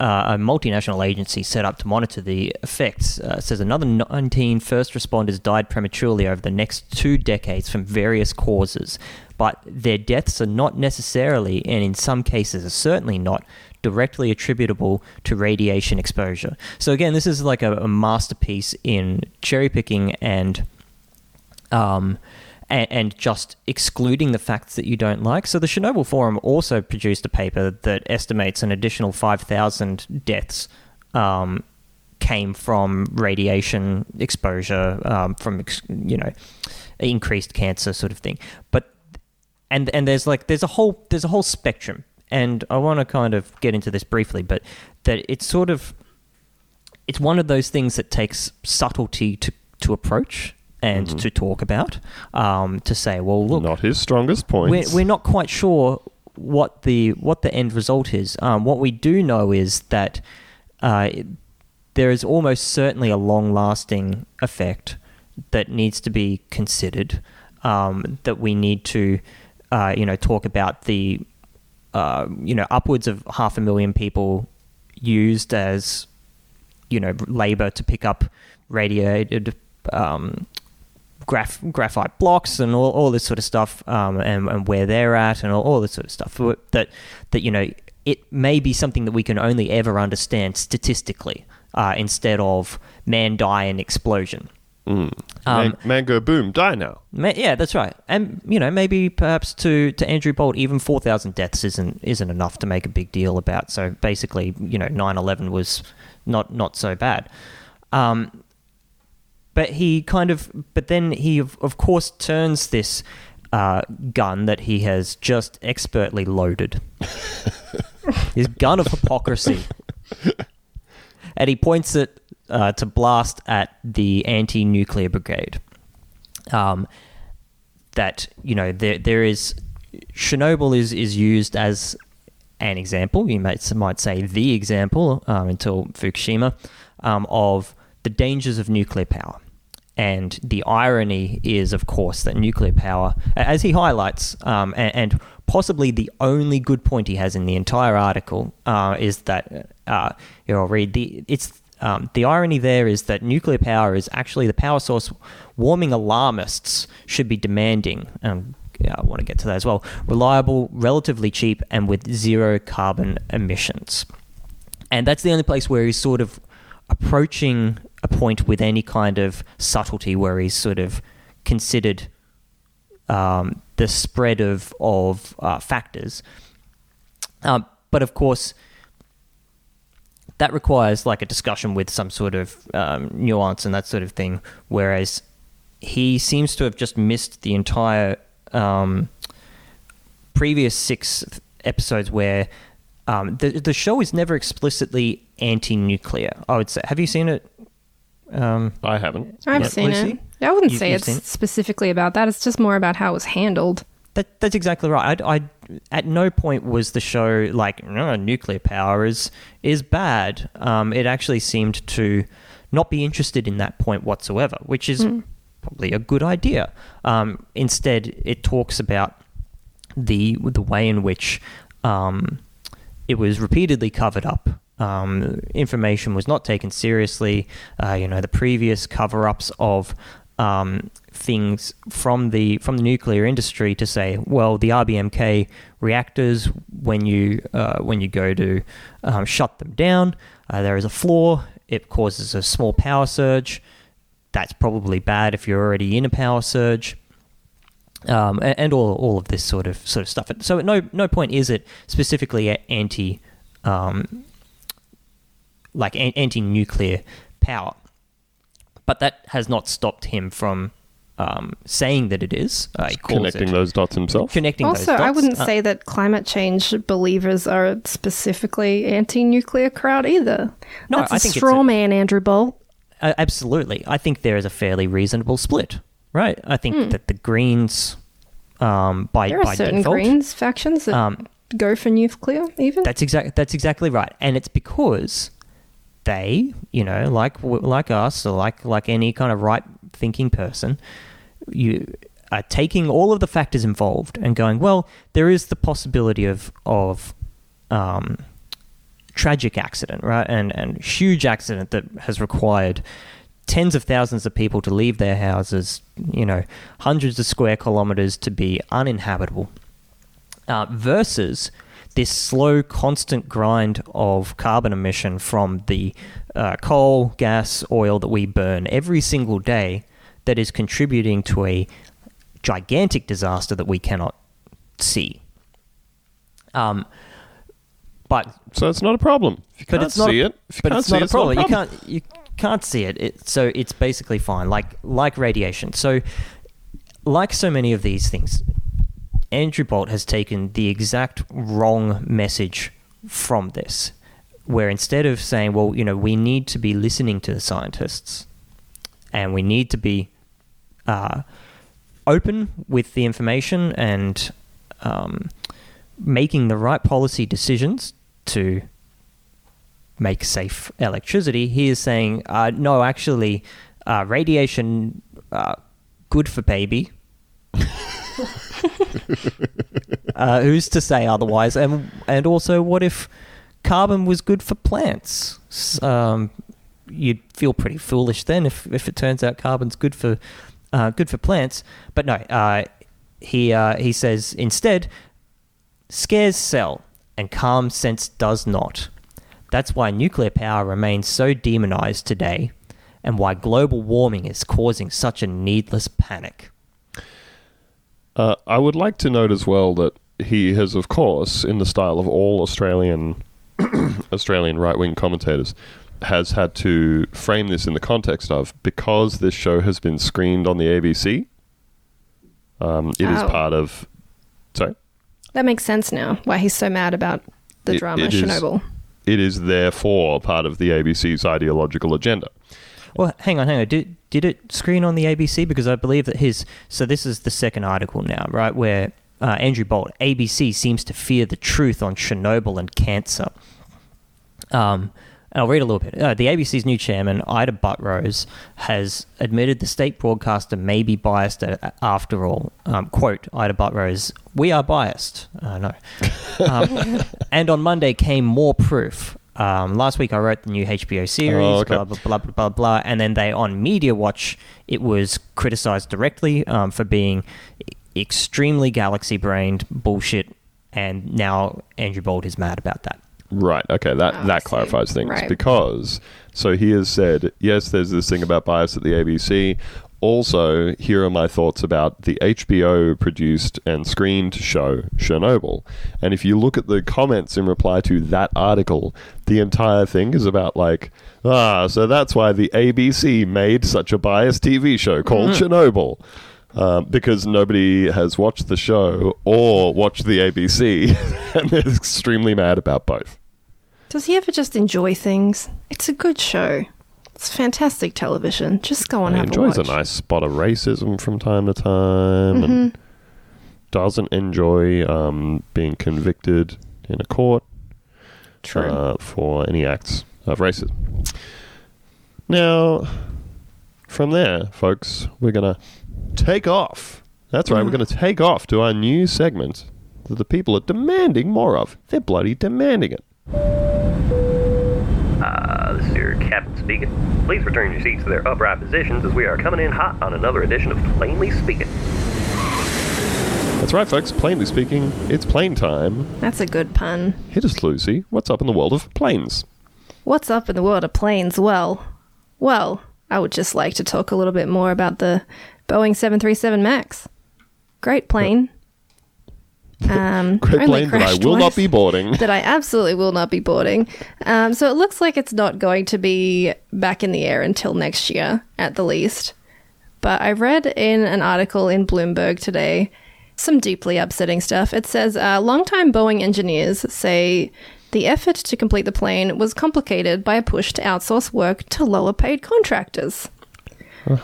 uh, a multinational agency set up to monitor the effects, uh, says another 19 first responders died prematurely over the next two decades from various causes, but their deaths are not necessarily, and in some cases, are certainly not. Directly attributable to radiation exposure. So again, this is like a, a masterpiece in cherry picking and um, and, and just excluding the facts that you don't like. So the Chernobyl Forum also produced a paper that estimates an additional 5,000 deaths um, came from radiation exposure, um, from you know increased cancer sort of thing. But and and there's like there's a whole there's a whole spectrum, and I want to kind of get into this briefly, but that it's sort of it's one of those things that takes subtlety to to approach and to talk about. Um, to say, well, look, Not his strongest we're, we're not quite sure what the what the end result is. Um, what we do know is that uh, there is almost certainly a long lasting effect that needs to be considered. Um, that we need to, uh, you know, talk about the, uh, you know, upwards of half a million people used as, you know, labor to pick up radiated um, graph, graphite blocks and all, all this sort of stuff, um, and, and where they're at, and all, all this sort of stuff. That that you know, it may be something that we can only ever understand statistically, uh, instead of man die in explosion. Mm. Um, man, man go boom, die now. Ma- Yeah, that's right. And you know, maybe perhaps to, to Andrew Bolt, even four thousand deaths isn't isn't enough to make a big deal about. So basically, you know, 9-11 was not not so bad. Um, but he kind of, but then he of, of course turns this uh, gun that he has just expertly loaded. his gun of hypocrisy. and he points it uh, to blast at the anti nuclear brigade. Um, that, you know, there, there is. Chernobyl is, is used as an example, you might, might say the example um, until Fukushima, um, of the dangers of nuclear power. And the irony is, of course, that nuclear power, as he highlights, um, and, and, possibly the only good point he has in the entire article, uh, is that uh, here I'll read the it's um, the irony there is that nuclear power is actually the power source warming alarmists should be demanding. Um, yeah, I want to get to that as well. Reliable, relatively cheap, and with zero carbon emissions. And that's the only place where he's sort of approaching a point with any kind of subtlety where he's sort of considered um, the spread of of uh, factors. Um, but of course, that requires like a discussion with some sort of um, nuance and that sort of thing. Whereas he seems to have just missed the entire um, previous six episodes where um, the the show is never explicitly anti-nuclear. I would say. Have you seen it? Um, I haven't. I've seen Lucy? it. I wouldn't You- say it's it? specifically about that. It's just more about how it was handled. that that's exactly right. I, I at no point was the show like no, nuclear power is is bad. Um, it actually seemed to not be interested in that point whatsoever, which is probably a good idea. Um, instead, it talks about the the way in which um, it was repeatedly covered up. Um, information was not taken seriously. Uh, you know, the previous cover-ups of um, things from the from the nuclear industry to say, well, the RBMK reactors, when you uh, when you go to um, shut them down, uh, there is a flaw. It causes a small power surge. That's probably bad if you're already in a power surge um, and, all all of this sort of sort of stuff. So at no no point is it specifically anti, um, like anti nuclear power, but that has not stopped him from um, saying that it is. Uh, he calls Connecting it, those dots himself. connecting those Also, I wouldn't Uh, say that climate change believers are specifically anti-nuclear crowd either. No, That's I a think it's straw a- man, Andrew Bolt. Uh, absolutely. I think there is a fairly reasonable split, right? I think that the Greens, um, by. There are by certain default, Greens factions that um, go for nuclear, even. That's exactly that's exactly right, and it's because they, you know, like like us, or like like any kind of right thinking person, you are taking all of the factors involved and going, well, there is the possibility of of um, tragic accident, right, and and huge accident that has required tens of thousands of people to leave their houses, you know, hundreds of square kilometers to be uninhabitable uh, versus this slow, constant grind of carbon emission from the uh, coal, gas, oil that we burn every single day that is contributing to a gigantic disaster that we cannot see. Um, but So it's not a problem. If you but can't it's not see a, it, if you but can't it's see not it, a problem. You can't you can't see it. it. So it's basically fine. Like like radiation. So like so many of these things, Andrew Bolt has taken the exact wrong message from this, where instead of saying, well, you know, we need to be listening to the scientists, and we need to be uh, open with the information and um, making the right policy decisions to make safe electricity. He is saying, uh, no, actually, uh, radiation uh, good for baby. uh, who's to say otherwise? And and also, what if carbon was good for plants? Um, you'd feel pretty foolish then if, if it turns out carbon's good for uh, good for plants. But no, uh, he uh, he says instead, scares sell and calm sense does not. That's why nuclear power remains so demonized today, and why global warming is causing such a needless panic. Uh, I would like to note as well that he has, of course, in the style of all Australian Australian right wing commentators, has had to frame this in the context of because this show has been screened on the ABC. Um, it is Oh. part of. Sorry. That makes sense now. Why he's so mad about the It- drama it is- Chernobyl. It is therefore part of the ABC's ideological agenda. Well, hang on, hang on. Did did it screen on the ABC? Because I believe that his. So this is the second article now, right? Where uh, Andrew Bolt, ABC seems to fear the truth on Chernobyl and cancer. Um, and I'll read a little bit. Uh, the ABC's new chairman, Ita Buttrose, has admitted the state broadcaster may be biased after all. Um, quote, Ita Buttrose, we are biased. Uh, no. Um, and on Monday came more proof. Um, last week I wrote the new HBO series, Oh, okay. blah, blah, blah, blah, blah, blah. And then they, on Media Watch, it was criticized directly um, for being extremely galaxy brained bullshit. And now Andrew Bolt is mad about that. Right. Okay. That Oh, that clarifies things Right. because so he has said yes. There's this thing about bias at the ABC. Also, here are my thoughts about the HBO produced and screened show Chernobyl. And if you look at the comments in reply to that article, the entire thing is about like ah, so that's why the ABC made such a biased TV show called Chernobyl. Um, because nobody has watched the show or watched the ABC, and they're extremely mad about both. Does he ever just enjoy things? It's a good show. It's fantastic television. Just go and He have enjoys a a nice spot of racism from time to time and doesn't enjoy um, being convicted in a court True. uh, for any acts of racism. Now, from there, folks, we're going to take off. That's right, we're going to take off to our new segment that the people are demanding more of. They're bloody demanding it. Captain speaking. Please return your seats to their upright positions as we are coming in hot on another edition of Plainly Speaking. That's right, folks. Plainly speaking, it's plane time. That's a good pun. Hit us, Lucy. What's up in the world of planes? What's up in the world of planes? Well, well, I would just like to talk a little bit more about the Boeing 737 MAX. Great plane. Um, Great plane that I will not be boarding. that I absolutely will not be boarding. Um, so it looks like it's not going to be back in the air until next year, at the least. But I read in an article in Bloomberg today some deeply upsetting stuff. It says uh, longtime Boeing engineers say the effort to complete the plane was complicated by a push to outsource work to lower paid contractors.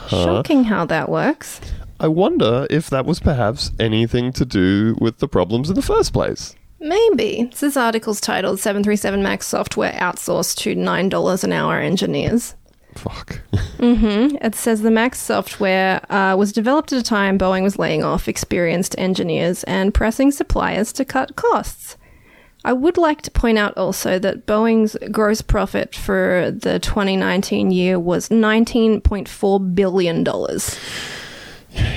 Shocking how that works. I wonder if that was perhaps anything to do with the problems in the first place. Maybe. This article's titled 737 MAX software outsourced to $9 an hour engineers. Fuck. It says the Max software uh, was developed at a time Boeing was laying off experienced engineers and pressing suppliers to cut costs. I would like to point out also that Boeing's gross profit for the 2019 year was $19.4 billion.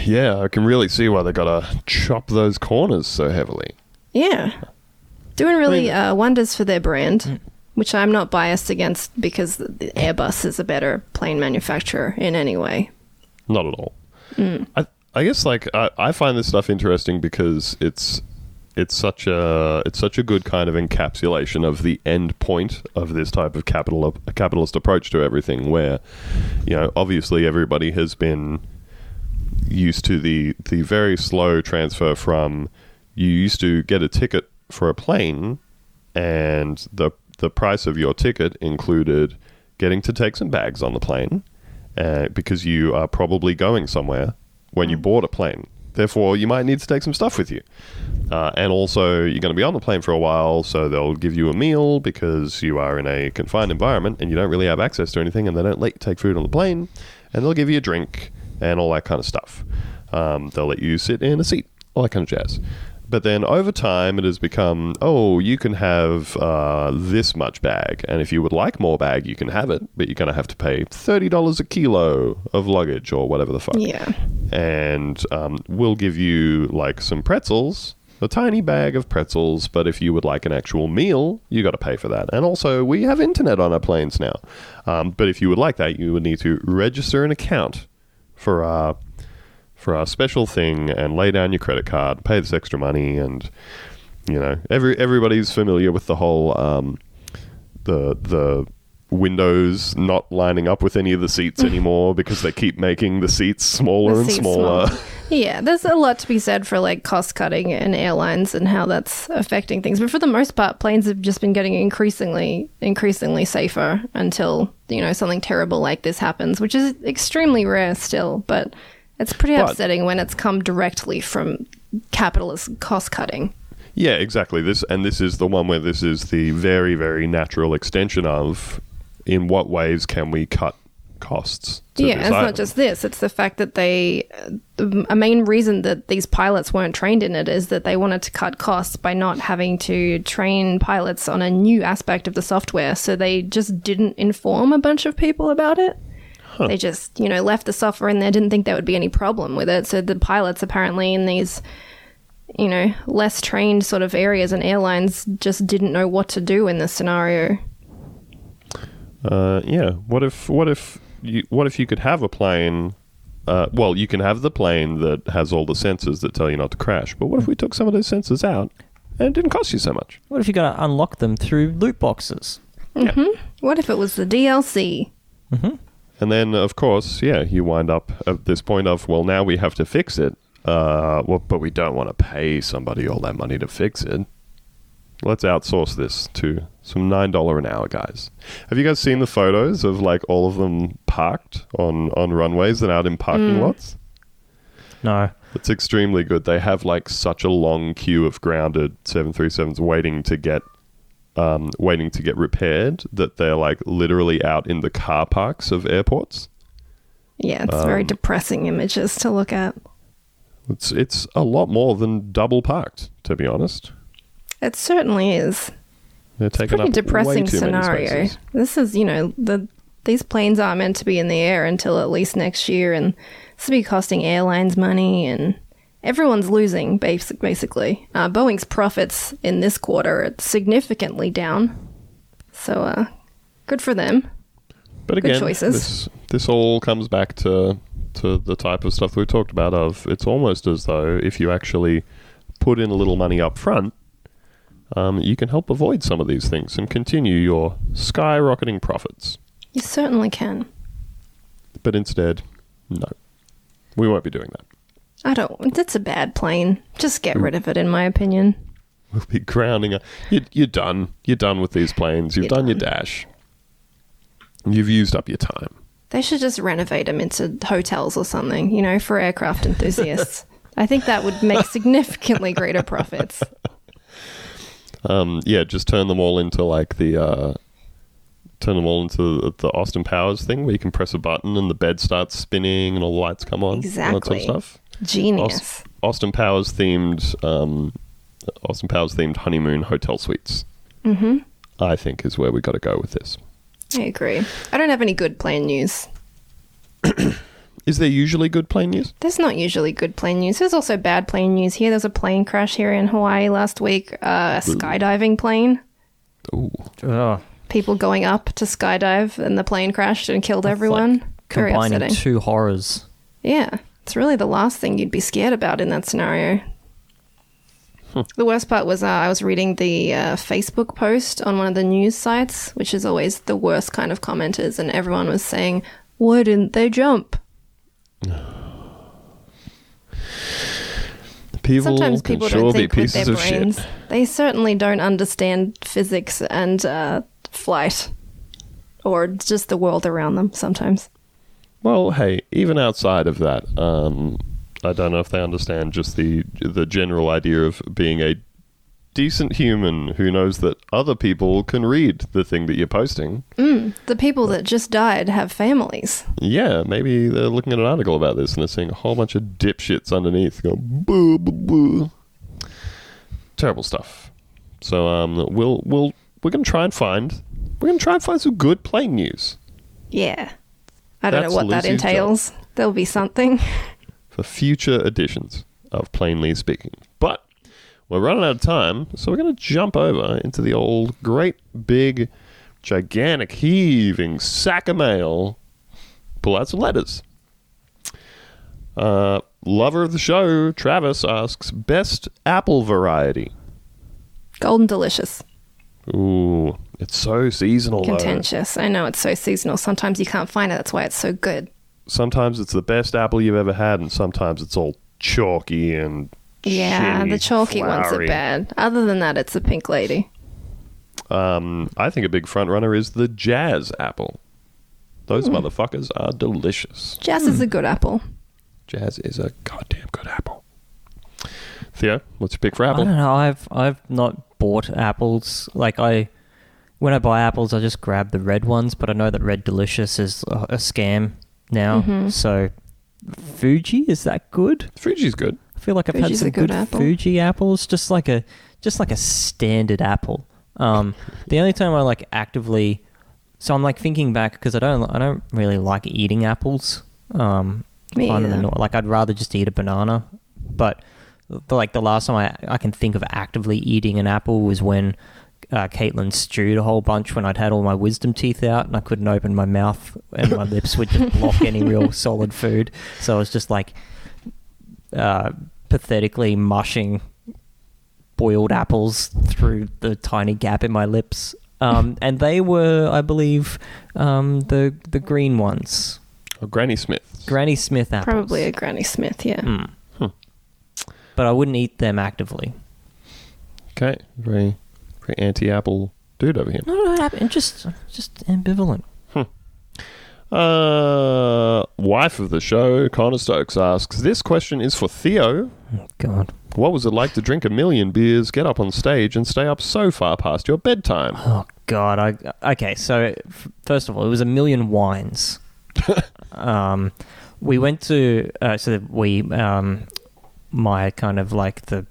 Yeah, I can really see why they gotta chop those corners so heavily. Yeah. Doing really uh, wonders for their brand, which I'm not biased against because the- the Airbus is a better plane manufacturer in any way. Not at all. I I guess like I, I find this stuff interesting because it's it's such a it's such a good kind of encapsulation of the end point of this type of capital a capitalist approach to everything where you know obviously everybody has been used to the the very slow transfer from you used to get a ticket for a plane and the the price of your ticket included getting to take some bags on the plane uh, because you are probably going somewhere when you board a plane. Therefore, you might need to take some stuff with you. Uh, and also, you're going to be on the plane for a while, so they'll give you a meal because you are in a confined environment and you don't really have access to anything, and they don't let you take food on the plane. And they'll give you a drink and all that kind of stuff. Um, they'll let you sit in a seat, all that kind of jazz. But then over time, it has become oh, you can have uh, this much bag, and if you would like more bag, you can have it, but you're going to have to pay thirty dollars a kilo of luggage or whatever the fuck. Yeah. And um, we'll give you like some pretzels, a tiny bag of pretzels, but if you would like an actual meal, you got to pay for that. And also, we have internet on our planes now, um, but if you would like that, you would need to register an account for our for our special thing and lay down your credit card, pay this extra money, and you know every everybody's familiar with the whole um, the the windows not lining up with any of the seats mm. anymore because they keep making the seats smaller The and seats smaller. smaller. Yeah, there's a lot to be said for like cost cutting in airlines and how that's affecting things. But for the most part, planes have just been getting increasingly, increasingly safer until you know something terrible like this happens, which is extremely rare still. But it's pretty But- upsetting when it's come directly from capitalist cost cutting. Yeah, exactly. This and this is the one where this is the very, very natural extension of in what ways can we cut costs? Yeah, it's not just this. It's the fact that they, a main reason that these pilots weren't trained in it is that they wanted to cut costs by not having to train pilots on a new aspect of the software. So they just didn't inform a bunch of people about it. They just, you know, left the software in there, didn't think there would be any problem with it. So the pilots apparently in these, you know, less trained sort of areas and airlines just didn't know what to do in this scenario. Uh, yeah. What if what if you what if you could have a plane? Uh, well, you can have the plane that has all the sensors that tell you not to crash. But what if we took some of those sensors out and it didn't cost you so much? What if you got to unlock them through loot boxes? Yeah. What if it was the DLC? And then, of course, yeah, you wind up at this point of, well, now we have to fix it. Uh, well, but we don't want to pay somebody all that money to fix it. Let's outsource this to some nine dollar an hour guys. Have you guys seen the photos of like all of them parked on on runways and out in parking lots? No. It's extremely good. They have like such a long queue of grounded 737s waiting to get um, waiting to get repaired that they're like literally out in the car parks of airports. Yeah, it's Um, very depressing images to look at. It's it's a lot more than double parked, to be honest. It certainly is. They're taking Pretty up depressing scenario. This is, you know, the these planes aren't meant to be in the air until at least next year, and this will be costing airlines money, and everyone's losing. Basic, basically, uh, Boeing's profits in this quarter are significantly down. So, uh, good for them. But Good again, choices. this this all comes back to to the type of stuff that we talked about. Of it's almost as though if you actually put in a little money up front, um, you can help avoid some of these things and continue your skyrocketing profits. You certainly can. But instead, no, we won't be doing that. I don't. That's a bad plane. Just get rid of it, in my opinion. We'll be grounding. A, you, you're done. You're done with these planes. You've You're done your dash. You've used up your time. They should just renovate them into hotels or something, you know, for aircraft enthusiasts. I think that would make significantly greater profits. Um, yeah, just turn them all into like the uh, turn them all into the, Austin Powers thing, where you can press a button and the bed starts spinning and all the lights come on. All that sort of stuff. Genius. Aus- Austin Powers themed, um, Austin Powers themed honeymoon hotel suites. Mm-hmm. I think is where we got to go with this. I agree. I don't have any good plan news. Is there usually good plane news? There's not usually good plane news. There's also bad plane news here. There's a plane crash here in Hawaii last week. Uh, a skydiving plane. Ooh, Ugh. People going up to skydive, and the plane crashed and killed everyone. Very Combining upsetting. two horrors. Yeah, it's really the last thing you'd be scared about in that scenario. The worst part was uh, I was reading the uh, Facebook post on one of the news sites, which is always the worst kind of commenters, and everyone was saying, "Why didn't they jump?" People Sometimes people don't think with their brains. shit. They certainly don't understand physics and uh, flight, or just the world around them. Sometimes. Well, hey, even outside of that, um, I don't know if they understand just the the general idea of being a decent human who knows that other people can read the thing that you're posting. The people that just died have families. Yeah, maybe they're looking at an article about this and they're seeing a whole bunch of dipshits underneath go boo boo boo. Terrible stuff. So um, we'll we'll we're gonna try and find we're gonna try and find some good plane news Yeah. I don't That's know what that Lucy's job. entails. There'll be something. for future editions of Plainly Speaking. We're running out of time, so we're going to jump over into the old, great, big, gigantic, heaving sack of mail. Pull out some letters. Uh, lover of the show, Travis asks, best apple variety. Golden delicious. Ooh, it's so seasonal. though. Contentious. I know it's so seasonal. Sometimes you can't find it. That's why it's so good. Sometimes it's the best apple you've ever had, and sometimes it's all chalky and Yeah, the chalky ones are bad. Other than that, it's a pink lady. Um, I think a big front runner is the jazz apple. Those Hmm. motherfuckers are delicious. Jazz is a good apple. Jazz is a goddamn good apple. Theo, what's your pick for I apple? don't know. I've I've not bought apples. Like I, when I buy apples, I just grab the red ones. But I know that Red Delicious is a, a scam now. Mm-hmm. So Fuji is that good? Fuji's good. I feel like I've Fuji's had some good good, apple. Fuji apples, just like a just like a standard apple. Um, the only time I like actively, so I'm like thinking back because I don't I don't really like eating apples. Um, Me either. like I'd rather just eat a banana. But the, like the last time I I can think of actively eating an apple was when. Uh, Caitlin stewed a whole bunch when I'd had all my wisdom teeth out and I couldn't open my mouth and my lips would just block any real solid food. So I was just like uh, pathetically mushing boiled apples through the tiny gap in my lips. Um, and they were, I believe, um, the the green ones, Oh, Granny Smith. Granny Smith apples. Probably a Granny Smith, yeah. Mm. Hmm. But I wouldn't eat them actively. Okay, very, very anti-apple dude over here. No, no, no, I'm just just ambivalent. Uh, wife of the show, Connor Stokes asks, "This question is for Theo. Oh, God. What was it like to drink a million beers, get up on stage, and stay up so far past your bedtime?" Oh God! I okay. So first of all, it was a million wines. um, we went to uh, so that we um, my kind of like the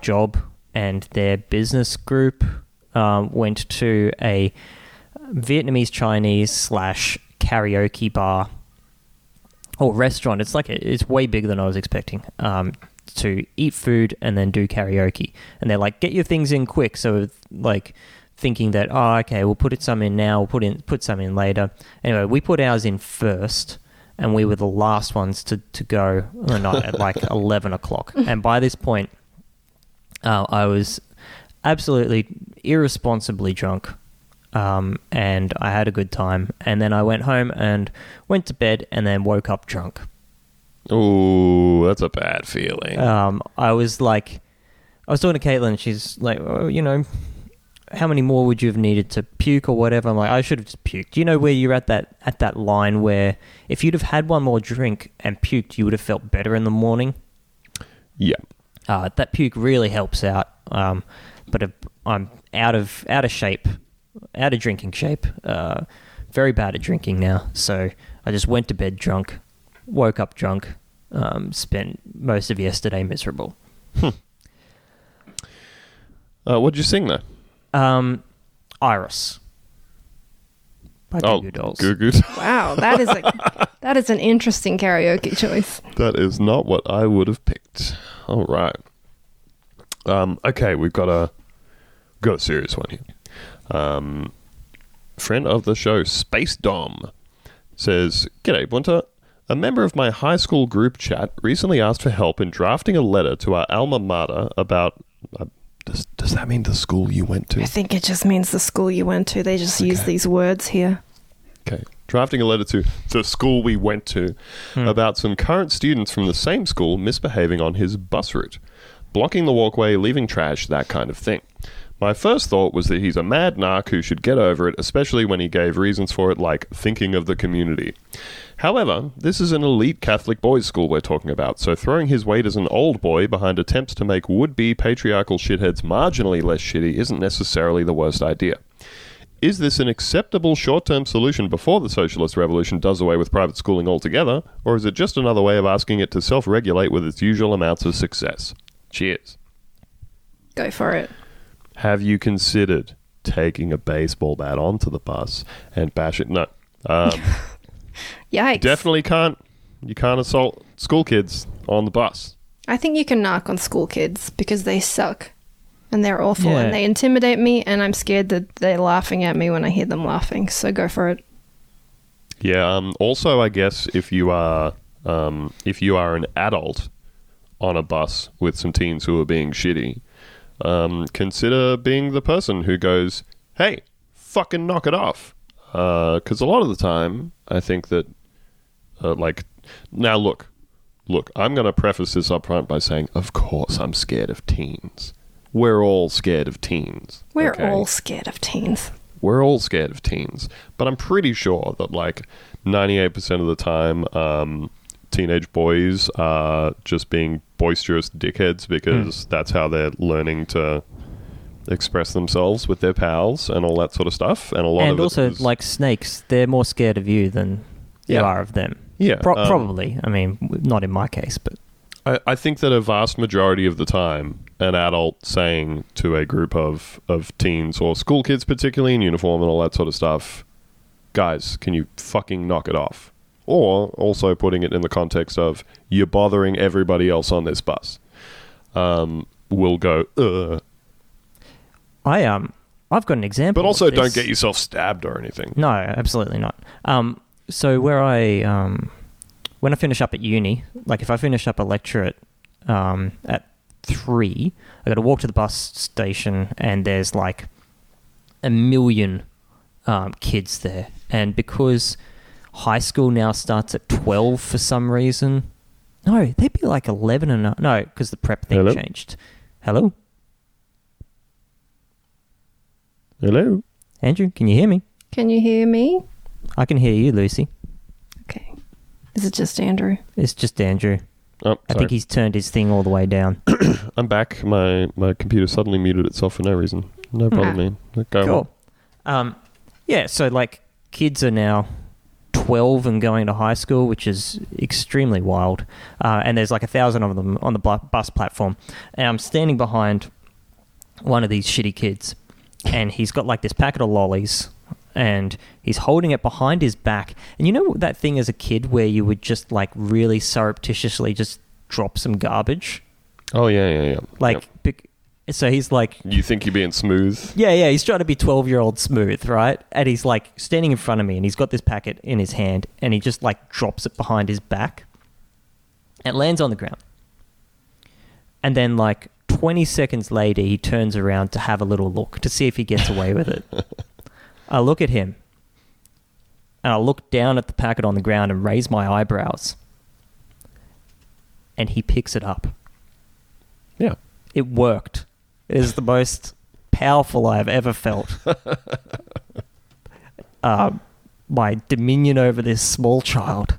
job and their business group um, went to a Vietnamese Chinese slash karaoke bar or restaurant. It's like a, it's way bigger than I was expecting. Um, to eat food and then do karaoke, and they're like, "Get your things in quick." So like thinking that, oh, okay, we'll put it some in now, we'll put in put some in later. Anyway, we put ours in first, and we were the last ones to to go. Or not at like eleven o'clock, and by this point, uh, I was absolutely irresponsibly drunk. Um, and I had a good time, and then I went home and went to bed, and then woke up drunk. Ooh, that's a bad feeling. Um, I was like, I was talking to Caitlin. She's like, oh, you know, how many more would you have needed to puke or whatever? I'm like, I should have just puked. Do You know where you're at that at that line where if you'd have had one more drink and puked, you would have felt better in the morning. yeah. Uh, that puke really helps out. Um, but I'm out of out of shape, out of drinking shape. Uh, very bad at drinking now. So I just went to bed drunk, woke up drunk, um, spent most of yesterday miserable. Uh, what'd you sing though? Um, Iris. By Goo oh, Goo Dolls. Goo Goo. Wow, that is a that is an interesting karaoke choice. that is not what I would have picked. All right. Um, okay, we've got a got a serious one here. Um, friend of the show, Space Dom, says, "G'day, Bunter. A member of my high school group chat recently asked for help in drafting a letter to our alma mater about." Uh, does, does that mean the school you went to? I think it just means the school you went to. They just use these words here. Okay. Drafting a letter to the school we went to about some current students from the same school misbehaving on his bus route, blocking the walkway, leaving trash, that kind of thing. My first thought was that he's a mad narc who should get over it, especially when he gave reasons for it like thinking of the community. However, this is an elite Catholic boys' school we're talking about, so throwing his weight as an old boy behind attempts to make would be patriarchal shitheads marginally less shitty isn't necessarily the worst idea. Is this an acceptable short term solution before the socialist revolution does away with private schooling altogether, or is it just another way of asking it to self regulate with its usual amounts of success? Cheers. Go for it. Have you considered taking a baseball bat onto the bus and bash it? No. Um, Yikes. definitely can't. You can't assault school kids on the bus. I think you can knock on school kids because they suck. And they're awful Yeah. and they intimidate me and I'm scared that they're laughing at me when I hear them laughing. So go for it. Yeah. Um, also, I guess if you are um, if you are an adult on a bus with some teens who are being shitty, um, consider being the person who goes, hey, fucking knock it off. Because a lot of the time, I think that, uh, like, now look, look, I'm going to preface this up front by saying, of course, I'm scared of teens. We're all scared of teens. We're okay? all scared of teens. we're all scared of teens, but I'm pretty sure that like 98% of the time, um, teenage boys are just being boisterous dickheads because that's how they're learning to express themselves with their pals and all that sort of stuff. And a lot and also, is- like snakes, they're more scared of you than you are of them. Yeah, Pro- um, probably. I mean, not in my case, but I, I think that a vast majority of the time, an adult saying to a group of, of teens or school kids, particularly in uniform and all that sort of stuff, guys, can you fucking knock it off? Or also putting it in the context of you're bothering everybody else on this bus. Um, will go, Ugh. I um, I've got an example. but also don't get yourself stabbed or anything. No, absolutely not. Um, so where I um, when I finish up at uni, like if I finish up a lecture at um, at three, I got to walk to the bus station, and there's like a million um, kids there, and because high school now starts at twelve for some reason. No, they'd be like eleven and a- no, because the prep thing Hello? changed. Hello, Hello? Andrew, can you hear me? Can you hear me? I can hear you, Lucy. Okay. Is it just Andrew? It's just Andrew. Oh, I think he's turned his thing all the way down. I'm back. My, my computer suddenly muted itself for no reason. No problem, man. Go on. Cool. Um, yeah, so like kids are now 12 and going to high school, which is extremely wild. Uh, and there's like a thousand of them on the bus platform. And I'm standing behind one of these shitty kids, and he's got like this packet of lollies. And he's holding it behind his back. And you know that thing as a kid where you would just like really surreptitiously just drop some garbage? Oh, yeah, yeah, yeah. Like, Yep. So he's like You think you're being smooth? yeah, yeah, he's trying to be 12 year old smooth, right? And he's like standing in front of me and he's got this packet in his hand and he just like drops it behind his back. It lands on the ground. And then, like 20 seconds later, he turns around to have a little look to see if he gets away with it. I look at him and I look down at the packet on the ground and raise my eyebrows. And he picks it up. Yeah. It worked. It is the most powerful I have ever felt. um, my dominion over this small child.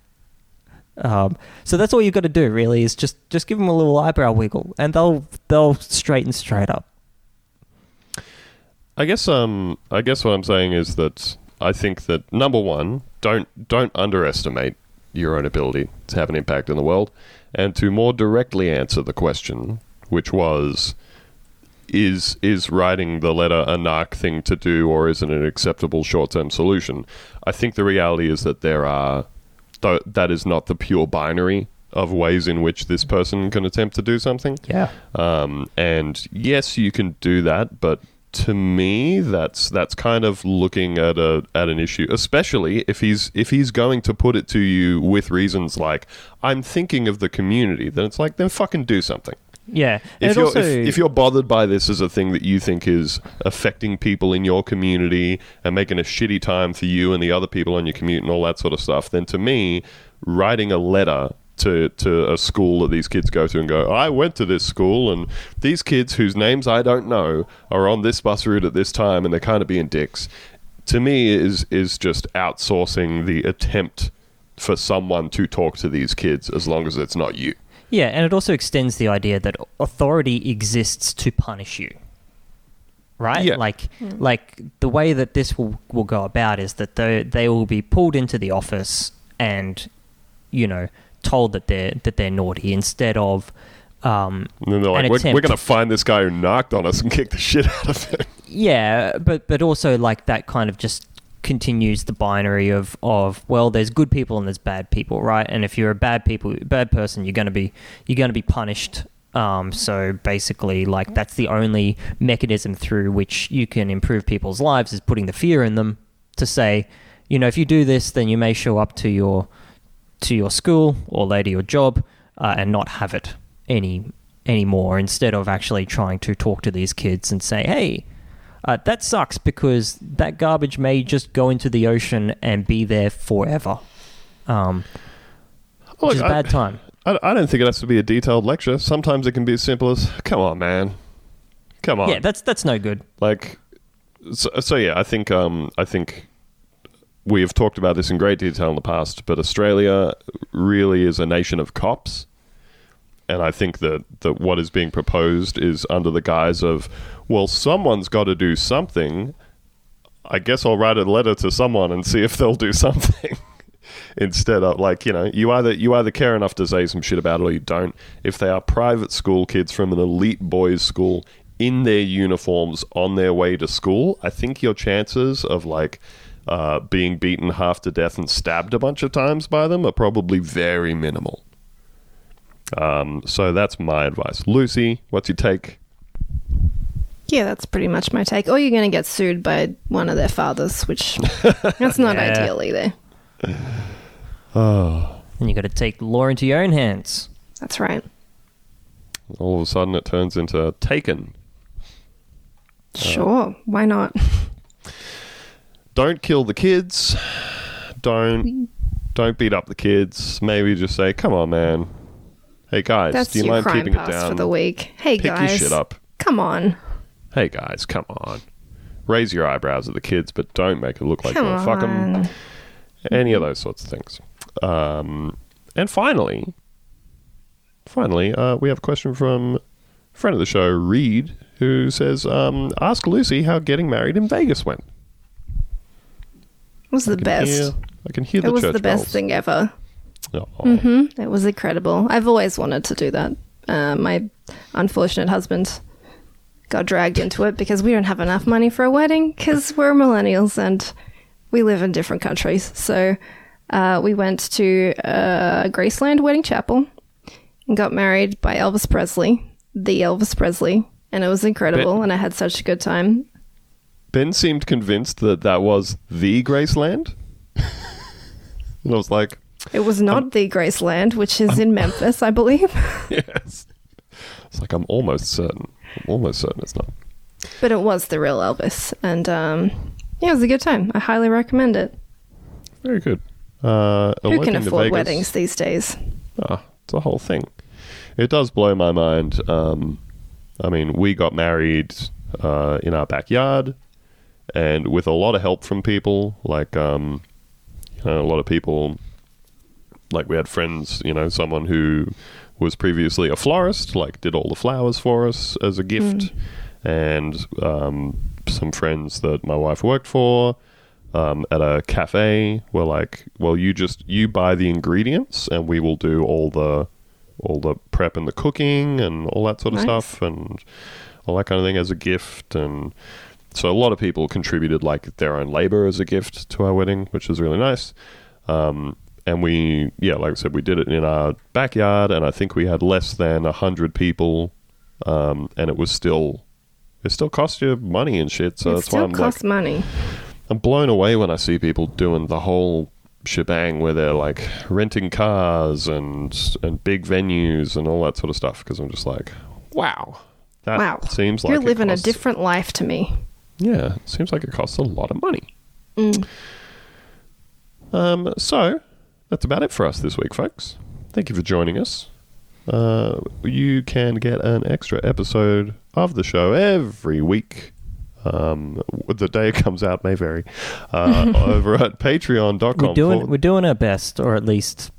Um, so that's all you've got to do, really, is just just give them a little eyebrow wiggle, and they'll they'll straighten straight up. I guess um I guess what I'm saying is that I think that number one, don't don't underestimate your own ability to have an impact in the world. And to more directly answer the question, which was is is writing the letter a narc thing to do or is it an acceptable short term solution? I think the reality is that there are th- that is not the pure binary of ways in which this person can attempt to do something. Yeah. Um, and yes, you can do that, but to me, that's that's kind of looking at a at an issue, especially if he's if he's going to put it to you with reasons like I'm thinking of the community. Then it's like then fucking do something. Yeah. If you're also, if, if you're bothered by this as a thing that you think is affecting people in your community and making a shitty time for you and the other people on your commute and all that sort of stuff, then to me, writing a letter to to a school that these kids go to and go, I went to this school and these kids whose names I don't know are on this bus route at this time and they're kind of being dicks. To me, is is just outsourcing the attempt for someone to talk to these kids as long as it's not you. Yeah, and it also extends the idea that authority exists to punish you. Right? Yeah. Like like the way that this will, will go about is that they they will be pulled into the office and you know told that they're that they're naughty instead of um, And then they're like, an we're, attempt we're going to find this guy who knocked on us and kick the shit out of him. Yeah, but but also like that kind of just continues the binary of of well, there's good people and there's bad people, right? And if you're a bad people, bad person, you're gonna be you're gonna be punished. Um, so basically, like that's the only mechanism through which you can improve people's lives is putting the fear in them to say, you know, if you do this, then you may show up to your to your school or later your job uh, and not have it any anymore. Instead of actually trying to talk to these kids and say, hey, Uh, that sucks because that garbage may just go into the ocean and be there forever. Um, which Look, is a I- bad time. I, I don't think it has to be a detailed lecture. Sometimes it can be as simple as, "Come on, man, come on." Yeah, that's that's no good. like, so, so yeah, I think um, I think we have talked about this in great detail in the past, but Australia really is a nation of cops, and I think that that what is being proposed is under the guise of, well, someone's got to do something. I guess I'll write a letter to someone and see if they'll do something. Instead of like you know, you either you either care enough to say some shit about it or you don't. If they are private school kids from an elite boys' school in their uniforms on their way to school, I think your chances of like uh, being beaten half to death and stabbed a bunch of times by them are probably very minimal. Um, so that's my advice. Lucy, what's your take? Yeah, that's pretty much my take. Or you're going to get sued by one of their fathers, which that's not Yeah. ideal either. Oh. And you got to take the law into your own hands. That's right. All of a sudden, it turns into Taken. Sure. Why not? don't kill the kids. Don't don't beat up the kids. Maybe just say, "Come on, man. Hey guys, That's do you mind keeping it down? for the week. Hey Pick guys, your shit up. come on, Hey guys, come on. Raise your eyebrows at the kids, but don't make it look like come you want to fuck them. on. Any of those sorts of things. Um, and finally, finally, uh, we have a question from a friend of the show, Reed, who says, um, "Ask Lucy how getting married in Vegas went." It was the I can best. hear- I can hear the It was church the best bells. thing ever. Oh. hmm It was incredible. I've always wanted to do that. Uh, my unfortunate husband got dragged into it because we don't have enough money for a wedding because we're millennials and we live in different countries. So uh, we went to uh, Graceland Wedding Chapel and got married by Elvis Presley, the Elvis Presley, and it was incredible. Bet- and I had such a good time. Ben seemed convinced that that was the Graceland. and I was like, It was not the Graceland, which is in Memphis, I believe. yes. It's like, I'm almost certain. I'm almost certain it's not. But it was the real Elvis, and um, yeah, it was a good time. I highly recommend it. Very good. Uh, Who can afford Vegas- weddings these days? Ah, it's a whole thing. It does blow my mind. Um, I mean, we got married uh, in our backyard, and with a lot of help from people, like um, you know, a lot of people. Like we had friends, you know, someone who was previously a florist, like did all the flowers for us as a gift, and um, some friends that my wife worked for um, at a cafe were like, "Well, you just you buy the ingredients, and we will do all the all the prep and the cooking and all that sort of Nice. stuff and all that kind of thing as a gift." And so a lot of people contributed like their own labor as a gift to our wedding, which was really nice. Um, and we, yeah, like I said, we did it in our backyard, and I think we had less than a hundred people, um, and it was still. It still costs you money and shit, so it that's why still I'm like, costs money. I'm blown away when I see people doing the whole shebang where they're like renting cars and and big venues and all that sort of stuff because I'm just like, wow, that wow, seems like you're living a different life to me. Yeah, seems like it costs a lot of money. Mm. Um, so that's about it for us this week, folks. Thank you for joining us. Uh, you can get an extra episode of the show every week. Um, the day it comes out may vary. Uh, over at patreon.com. We're doing forward- we're doing our best, or at least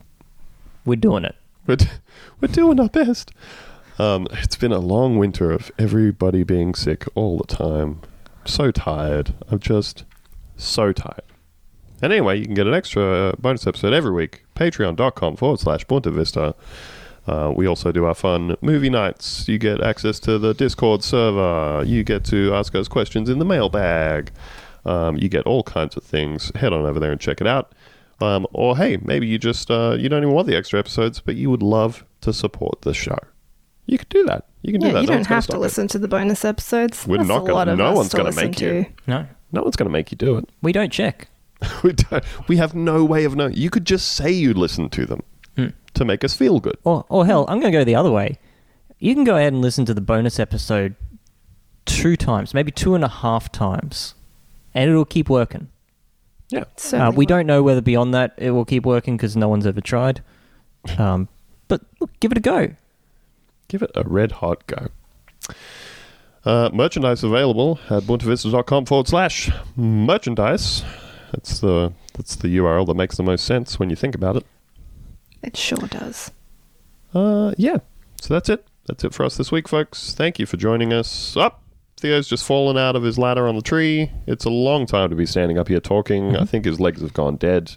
we're doing it. we're, d- we're doing our best. Um, it's been a long winter of everybody being sick all the time. So tired. I'm just so tired. And anyway, you can get an extra uh, bonus episode every week. Patreon.com forward slash Bunta Vista. Uh, we also do our fun movie nights. You get access to the Discord server. You get to ask us questions in the mailbag. Um, you get all kinds of things. Head on over there and check it out. Um, or hey, maybe you just uh, you don't even want the extra episodes, but you would love to support the show. You can do that. You can Yeah, do that. you No don't one's gonna have to stop you. listen to the bonus episodes. We're That's not gonna- no one's gonna make you. to. No, No one's going to make you do it. we don't check. we don't. We have no way of knowing. You could just say you listen to them Hmm. to make us feel good. Or or hell, I'm going to go the other way. You can go ahead and listen to the bonus episode two times, maybe two and a half times, and it'll keep working. Yeah. So Uh, we don't know whether beyond that it will keep working because no one's ever tried. Um, but look, give it a go. Give it a red hot go. Uh, merchandise available at buntavista.com forward slash merchandise. That's the that's the URL that makes the most sense when you think about it. It sure does. Uh, yeah. So that's it. That's it for us this week, folks. Thank you for joining us. Up. Theo's just fallen out of his ladder on the tree. It's a long time to be standing up here talking. I think his legs have gone dead.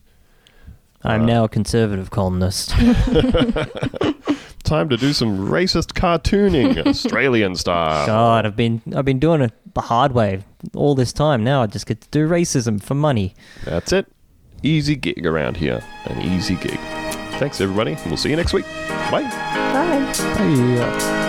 I'm now a conservative columnist. Time to do some racist cartooning, Australian style. God, I've been I've been doing it the hard way all this time. Now I just get to do racism for money. That's it. Easy gig around here. An easy gig. Thanks, everybody. We'll see you next week. Bye. Bye. Hey, uh,